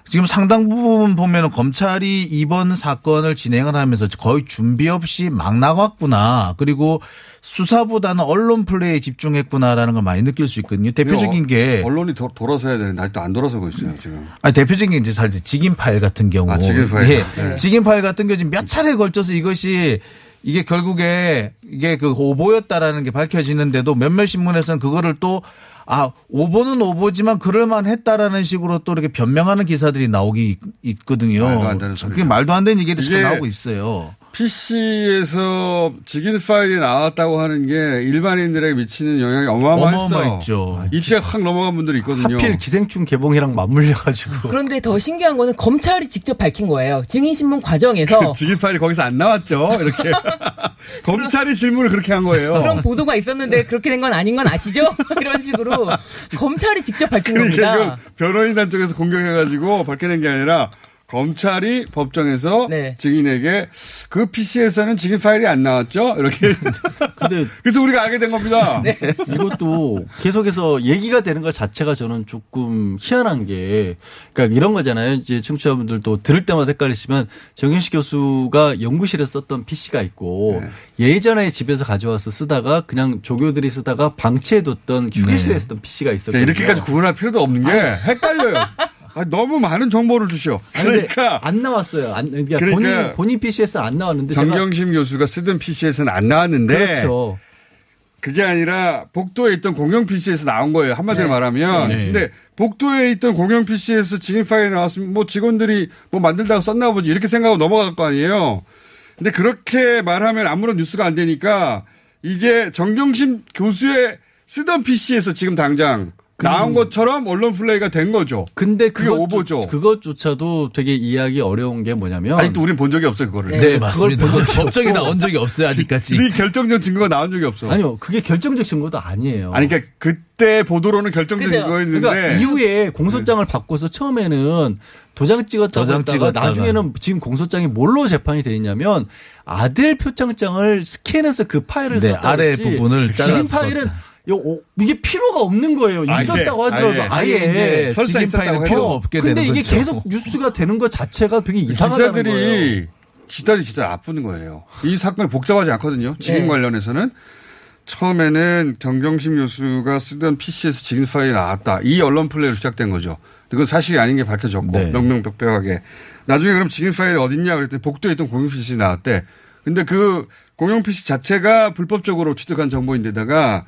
Speaker 11: 지금 상당 부분 보면은 검찰이 이번 사건을 진행을 하면서 거의 준비 없이 막 나갔구나. 그리고 수사보다는 언론 플레이에 집중했구나라는 걸 많이 느낄 수 있거든요. 대표적인 게
Speaker 6: 언론이 도, 돌아서 해야 되는데 아직도 안 돌아서고 있어요 지금.
Speaker 11: 아니 대표적인 게 이제 사실 직인 파일 같은 경우.
Speaker 6: 아, 직인 파일.
Speaker 11: 예.
Speaker 6: 네.
Speaker 11: 직인 파일 같은 경우 지금 몇 차례에 걸쳐서 이것이 이게 결국에 이게 그 오보였다라는 게 밝혀지는데도 몇몇 신문에서는 그거를 또 아, 오보는 오보지만 그럴만 했다라는 식으로 또 이렇게 변명하는 기사들이 나오기 있- 있거든요.
Speaker 6: 말도 안 되는.
Speaker 11: 그게 말도 안 되는 얘기들이 나오고 있어요.
Speaker 6: PC에서 직인 파일이 나왔다고 하는 게 일반인들에게 미치는 영향이 어마어마했어.
Speaker 11: 어마어마했죠.
Speaker 6: 이때 확 넘어간 분들이 있거든요.
Speaker 9: 하필 기생충 개봉이랑 맞물려 가지고.
Speaker 10: 그런데 더 신기한 거는 검찰이 직접 밝힌 거예요. 증인 신문 과정에서
Speaker 6: 직인 파일이 거기서 안 나왔죠. 이렇게 검찰이 질문을 그렇게 한 거예요.
Speaker 10: 그런 보도가 있었는데 그렇게 된 건 아닌 건 아시죠? 이런 식으로 검찰이 직접 밝힌
Speaker 6: 그러니까
Speaker 10: 겁니다.
Speaker 6: 이건 변호인단 쪽에서 공격해 가지고 밝혀낸 게 아니라 검찰이 법정에서
Speaker 10: 네.
Speaker 6: 증인에게 그 PC에서는 증인 파일이 안 나왔죠? 이렇게.
Speaker 9: 근데
Speaker 6: 그래서 우리가 알게 된 겁니다.
Speaker 10: 네.
Speaker 9: 이것도 계속해서 얘기가 되는 것 자체가 저는 조금 희한한 게, 그러니까 이런 거잖아요. 이제 청취자분들도 들을 때마다 헷갈리시면 정현식 교수가 연구실에 썼던 PC가 있고 예전에 집에서 가져와서 쓰다가 그냥 조교들이 쓰다가 방치해뒀던 휴게실에
Speaker 6: 네.
Speaker 9: 쓰던 PC가 있었거든요.
Speaker 6: 그러니까 이렇게까지 구분할 필요도 없는 게 헷갈려요. 아, 너무 많은 정보를 주셔.
Speaker 9: 아니, 근데
Speaker 6: 그러니까
Speaker 9: 안 나왔어요. 안, 그러니까,
Speaker 6: 그러니까
Speaker 9: 본인 본인 PC에서 안 나왔는데
Speaker 6: 정경심 교수가 쓰던 PC에서는 안 나왔는데
Speaker 9: 그렇죠.
Speaker 6: 그게 아니라 복도에 있던 공용 PC에서 나온 거예요. 한마디로
Speaker 9: 네.
Speaker 6: 말하면.
Speaker 9: 네.
Speaker 6: 근데 복도에 있던 공용 PC에서 증인 파일이 나왔으면 뭐 직원들이 뭐 만들다가 썼나 보지 이렇게 생각하고 넘어갈 거 아니에요. 근데 그렇게 말하면 아무런 뉴스가 안 되니까 이게 정경심 교수의 쓰던 PC에서 지금 당장 나온 것처럼 언론 플레이가 된 거죠.
Speaker 9: 근데
Speaker 6: 그게
Speaker 9: 그것-
Speaker 6: 오보죠.
Speaker 9: 그것조차도 되게 이해하기 어려운 게 뭐냐면
Speaker 6: 아직도 우린 본 적이 없어요, 그거를.
Speaker 11: 네, 맞습니다.
Speaker 9: 그걸 본 적이
Speaker 11: 법정에. 나온 적이 없어요, 아직까지.
Speaker 6: 이 결정적 증거가 나온 적이 없어.
Speaker 9: 아니요, 그게 결정적 증거도 아니에요.
Speaker 6: 아니, 그러니까 그때 보도로는 결정적
Speaker 9: 그죠?
Speaker 6: 증거였는데.
Speaker 9: 그러니까 이후에 공소장을 바꿔서 처음에는 도장 찍었다고
Speaker 11: 도장
Speaker 9: 했다가
Speaker 11: 찍었다가.
Speaker 9: 나중에는 지금 공소장이 뭘로 재판이 돼 있냐면 아들 표창장을 스캔해서 그 파일을
Speaker 11: 네,
Speaker 9: 썼다
Speaker 11: 아래. 부분을
Speaker 9: 지금 파일은
Speaker 11: 썼다.
Speaker 9: 요- 오- 이게 필요가 없는 거예요.
Speaker 11: 아예,
Speaker 9: 있었다고 하더라도
Speaker 11: 아예.
Speaker 9: 아예,
Speaker 11: 아예 이제 직인 파일은 필요가 없게
Speaker 9: 근데
Speaker 11: 되는
Speaker 9: 이게
Speaker 11: 거죠.
Speaker 9: 계속 뉴스가 되는 것 자체가 되게 이상하다는 거예요.
Speaker 6: 기자들이 기자들이 진짜 아픈 거예요. 이 사건이 복잡하지 않거든요. 직인
Speaker 9: 네.
Speaker 6: 관련해서는 처음에는 정경심 교수가 쓰던 PC에서 직인 파일이 나왔다. 이 언론 플레이로 시작된 거죠. 그건 사실이 아닌 게 밝혀졌고
Speaker 11: 네.
Speaker 6: 명명백백하게. 나중에 그럼 직인 파일이 어딨냐 그랬더니 복도에 있던 공용 PC 나왔대. 근데 그 공용 PC 자체가 불법적으로 취득한 정보인데다가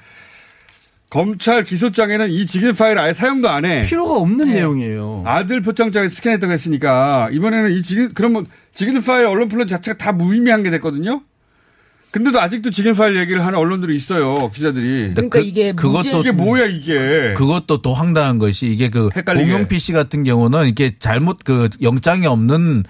Speaker 6: 검찰 기소장에는 이 직인 파일 아예 사용도 안 해.
Speaker 9: 필요가 없는 내용이에요.
Speaker 6: 아들 표창장에 스캔했다고 했으니까 이번에는 이 직인 그러면 직인 파일 언론 플레이 자체가 다 무의미한 게 됐거든요. 근데도 아직도 직인 파일 얘기를 하는 언론들이 있어요 기자들이.
Speaker 10: 그러니까 이게 무죄-
Speaker 6: 이게 뭐야 이게?
Speaker 11: 그것도 또 황당한 것이 이게 그
Speaker 6: 헷갈리게.
Speaker 11: 공용 PC 같은 경우는 이게 잘못 그 영장이 없는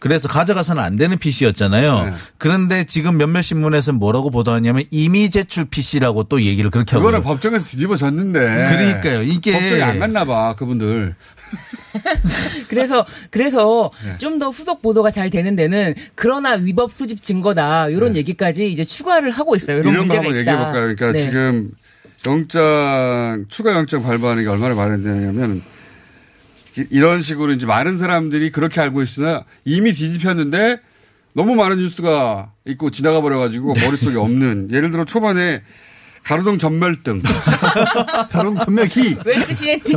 Speaker 11: 그래서 가져가서는 안 되는 PC였잖아요.
Speaker 6: 네.
Speaker 11: 그런데 지금 몇몇 신문에서 뭐라고 보도하냐면 이미 제출 PC라고 또 얘기를 그렇게 하고.
Speaker 6: 그거는 법정에서 뒤집어졌는데.
Speaker 11: 그러니까요. 이게
Speaker 6: 법정이 안 갔나 봐 그분들.
Speaker 10: 그래서 그래서
Speaker 6: 네.
Speaker 10: 좀더 후속 보도가 잘 되는 데는 그러나 위법 수집 증거다 이런 얘기까지 이제 추가를 하고 있어요. 이런,
Speaker 6: 네. 이런 거 한번. 얘기해 볼까요? 그러니까
Speaker 10: 네.
Speaker 6: 지금 영장 추가 영장 발부하는 게 얼마나 많은데냐면 이런 식으로 이제 많은 사람들이 그렇게 알고 있으나 이미 뒤집혔는데 너무 많은 뉴스가 있고 지나가 버려가지고
Speaker 10: 네.
Speaker 6: 머릿속에 없는 예를 들어 초반에 가로등 점멸등
Speaker 9: 가로등 점멸기
Speaker 10: 웰스 CNT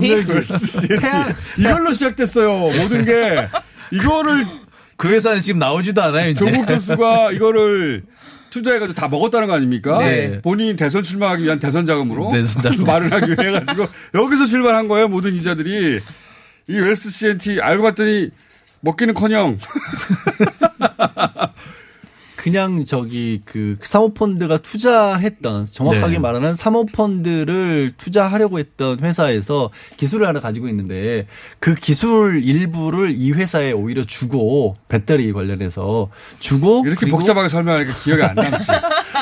Speaker 6: 이걸로 시작됐어요 모든 게 이거를
Speaker 11: 그 회사는 지금 나오지도 않아요. 이제.
Speaker 6: 조국 교수가 이거를 투자해가지고 다 먹었다는 거 아닙니까?
Speaker 11: 네.
Speaker 6: 본인이 대선 출마하기 위한 대선 자금으로
Speaker 11: 대선 자금.
Speaker 6: 말을 하기 위해 가지고 여기서 출발한 거예요 모든 기자들이 이 웰스 CNT 알고 봤더니 먹기는커녕
Speaker 9: 그냥 저기 그 사모펀드가 투자했던 정확하게
Speaker 11: 네.
Speaker 9: 말하는 사모펀드를 투자하려고 했던 회사에서 기술을 하나 가지고 있는데 그 기술 일부를 이 회사에 오히려 주고 배터리 관련해서 주고
Speaker 6: 이렇게 복잡하게 설명하니까 기억이 안 남지.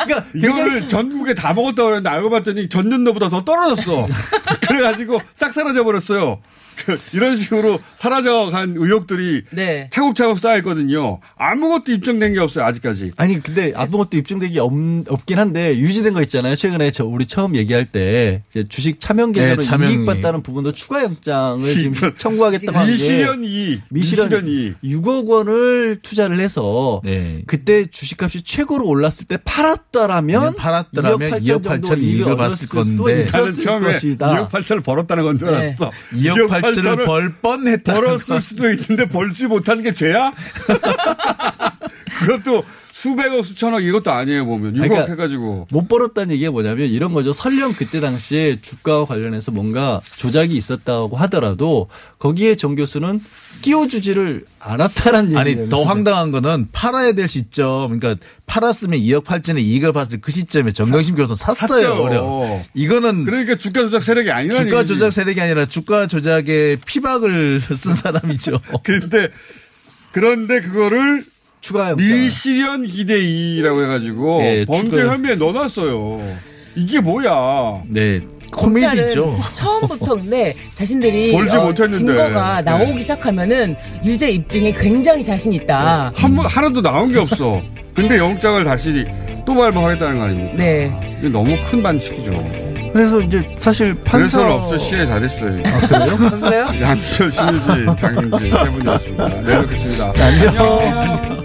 Speaker 9: 그러니까
Speaker 6: 이거를 전국에 다 먹었다고 그랬는데 알고 봤더니 전년도보다 더 떨어졌어. 그래가지고 싹 사라져 버렸어요. 그 이런 식으로 사라져간 의혹들이
Speaker 10: 네.
Speaker 6: 차곡차곡 쌓여있거든요. 아무것도 입증된 게 없어요 아직까지.
Speaker 9: 아니 근데 아무것도 입증되기 없, 없긴 한데 유지된 거 있잖아요. 최근에 저 우리 처음 얘기할 때 이제 주식 차명 계좌로
Speaker 11: 네, 차명이.
Speaker 9: 이익 받다는 부분도 추가 영장을 지금 청구하겠다고 하는 게
Speaker 6: 미실현 이익.
Speaker 9: 미실현
Speaker 6: 이익.
Speaker 9: 6억 원을 투자를 해서
Speaker 11: 네.
Speaker 9: 그때 주식값이 최고로 올랐을 때 팔았더라면
Speaker 11: 네, 팔았더라면 2억 8천
Speaker 9: 정도
Speaker 11: 이익을 봤을 건데
Speaker 9: 있었을
Speaker 6: 나는 처음에
Speaker 9: 것이다.
Speaker 6: 2억 8천을 벌었다는 건줄
Speaker 10: 네.
Speaker 6: 알았어.
Speaker 11: 2억 8천 을 벌 뻔했다.
Speaker 6: 벌었을 수도 있는데 벌지 못하는 게 죄야? 그것도 수백억 수천억 이것도 아니에요 보면 6억
Speaker 9: 그러니까
Speaker 6: 해가지고
Speaker 9: 못 벌었다는 얘기가 뭐냐면 이런 거죠. 설령 그때 당시에 주가와 관련해서 뭔가 조작이 있었다고 하더라도 거기에 정 교수는 끼워주지를 않았다는
Speaker 11: 아니
Speaker 9: 얘기예요.
Speaker 11: 더 황당한 거는 팔아야 될 시점 그러니까 팔았으면 2억 8천에 이익을 봤을 그 시점에 정경심 교수는 샀어요.
Speaker 6: 샀죠.
Speaker 11: 어려. 이거는
Speaker 6: 그러니까 주가 조작 세력이 아니라는
Speaker 11: 주가
Speaker 6: 얘기지.
Speaker 11: 조작 세력이 아니라 주가 조작에 피박을 쓴 사람이죠.
Speaker 6: 근데 그런데 그거를
Speaker 9: 추가 영장.
Speaker 6: 미실현 기대이라고 해가지고
Speaker 11: 예,
Speaker 6: 범죄
Speaker 11: 추가-
Speaker 6: 혐의에 넣어놨어요. 이게 뭐야?
Speaker 11: 네. 코미디죠.
Speaker 10: 처음부터 근데 자신들이
Speaker 6: 벌지
Speaker 10: 어,
Speaker 6: 못했는데.
Speaker 10: 증거가 나오기
Speaker 6: 네.
Speaker 10: 시작하면은 유죄 입증에 굉장히 자신 있다.
Speaker 6: 한 번 하나도 나온 게 없어. 근데 영장을 다시 또 발부하겠다는 거 아닙니까?
Speaker 10: 네.
Speaker 6: 이게 너무 큰 반칙이죠.
Speaker 9: 그래서 이제 사실 판사
Speaker 6: 그래서는 없어 시에 다 됐어요.
Speaker 9: 아, 그래요?
Speaker 10: 없어요?
Speaker 6: 양철, 신유진, 장윤진 세 분이었습니다. 내일 뵙겠습니다.
Speaker 9: 안녕.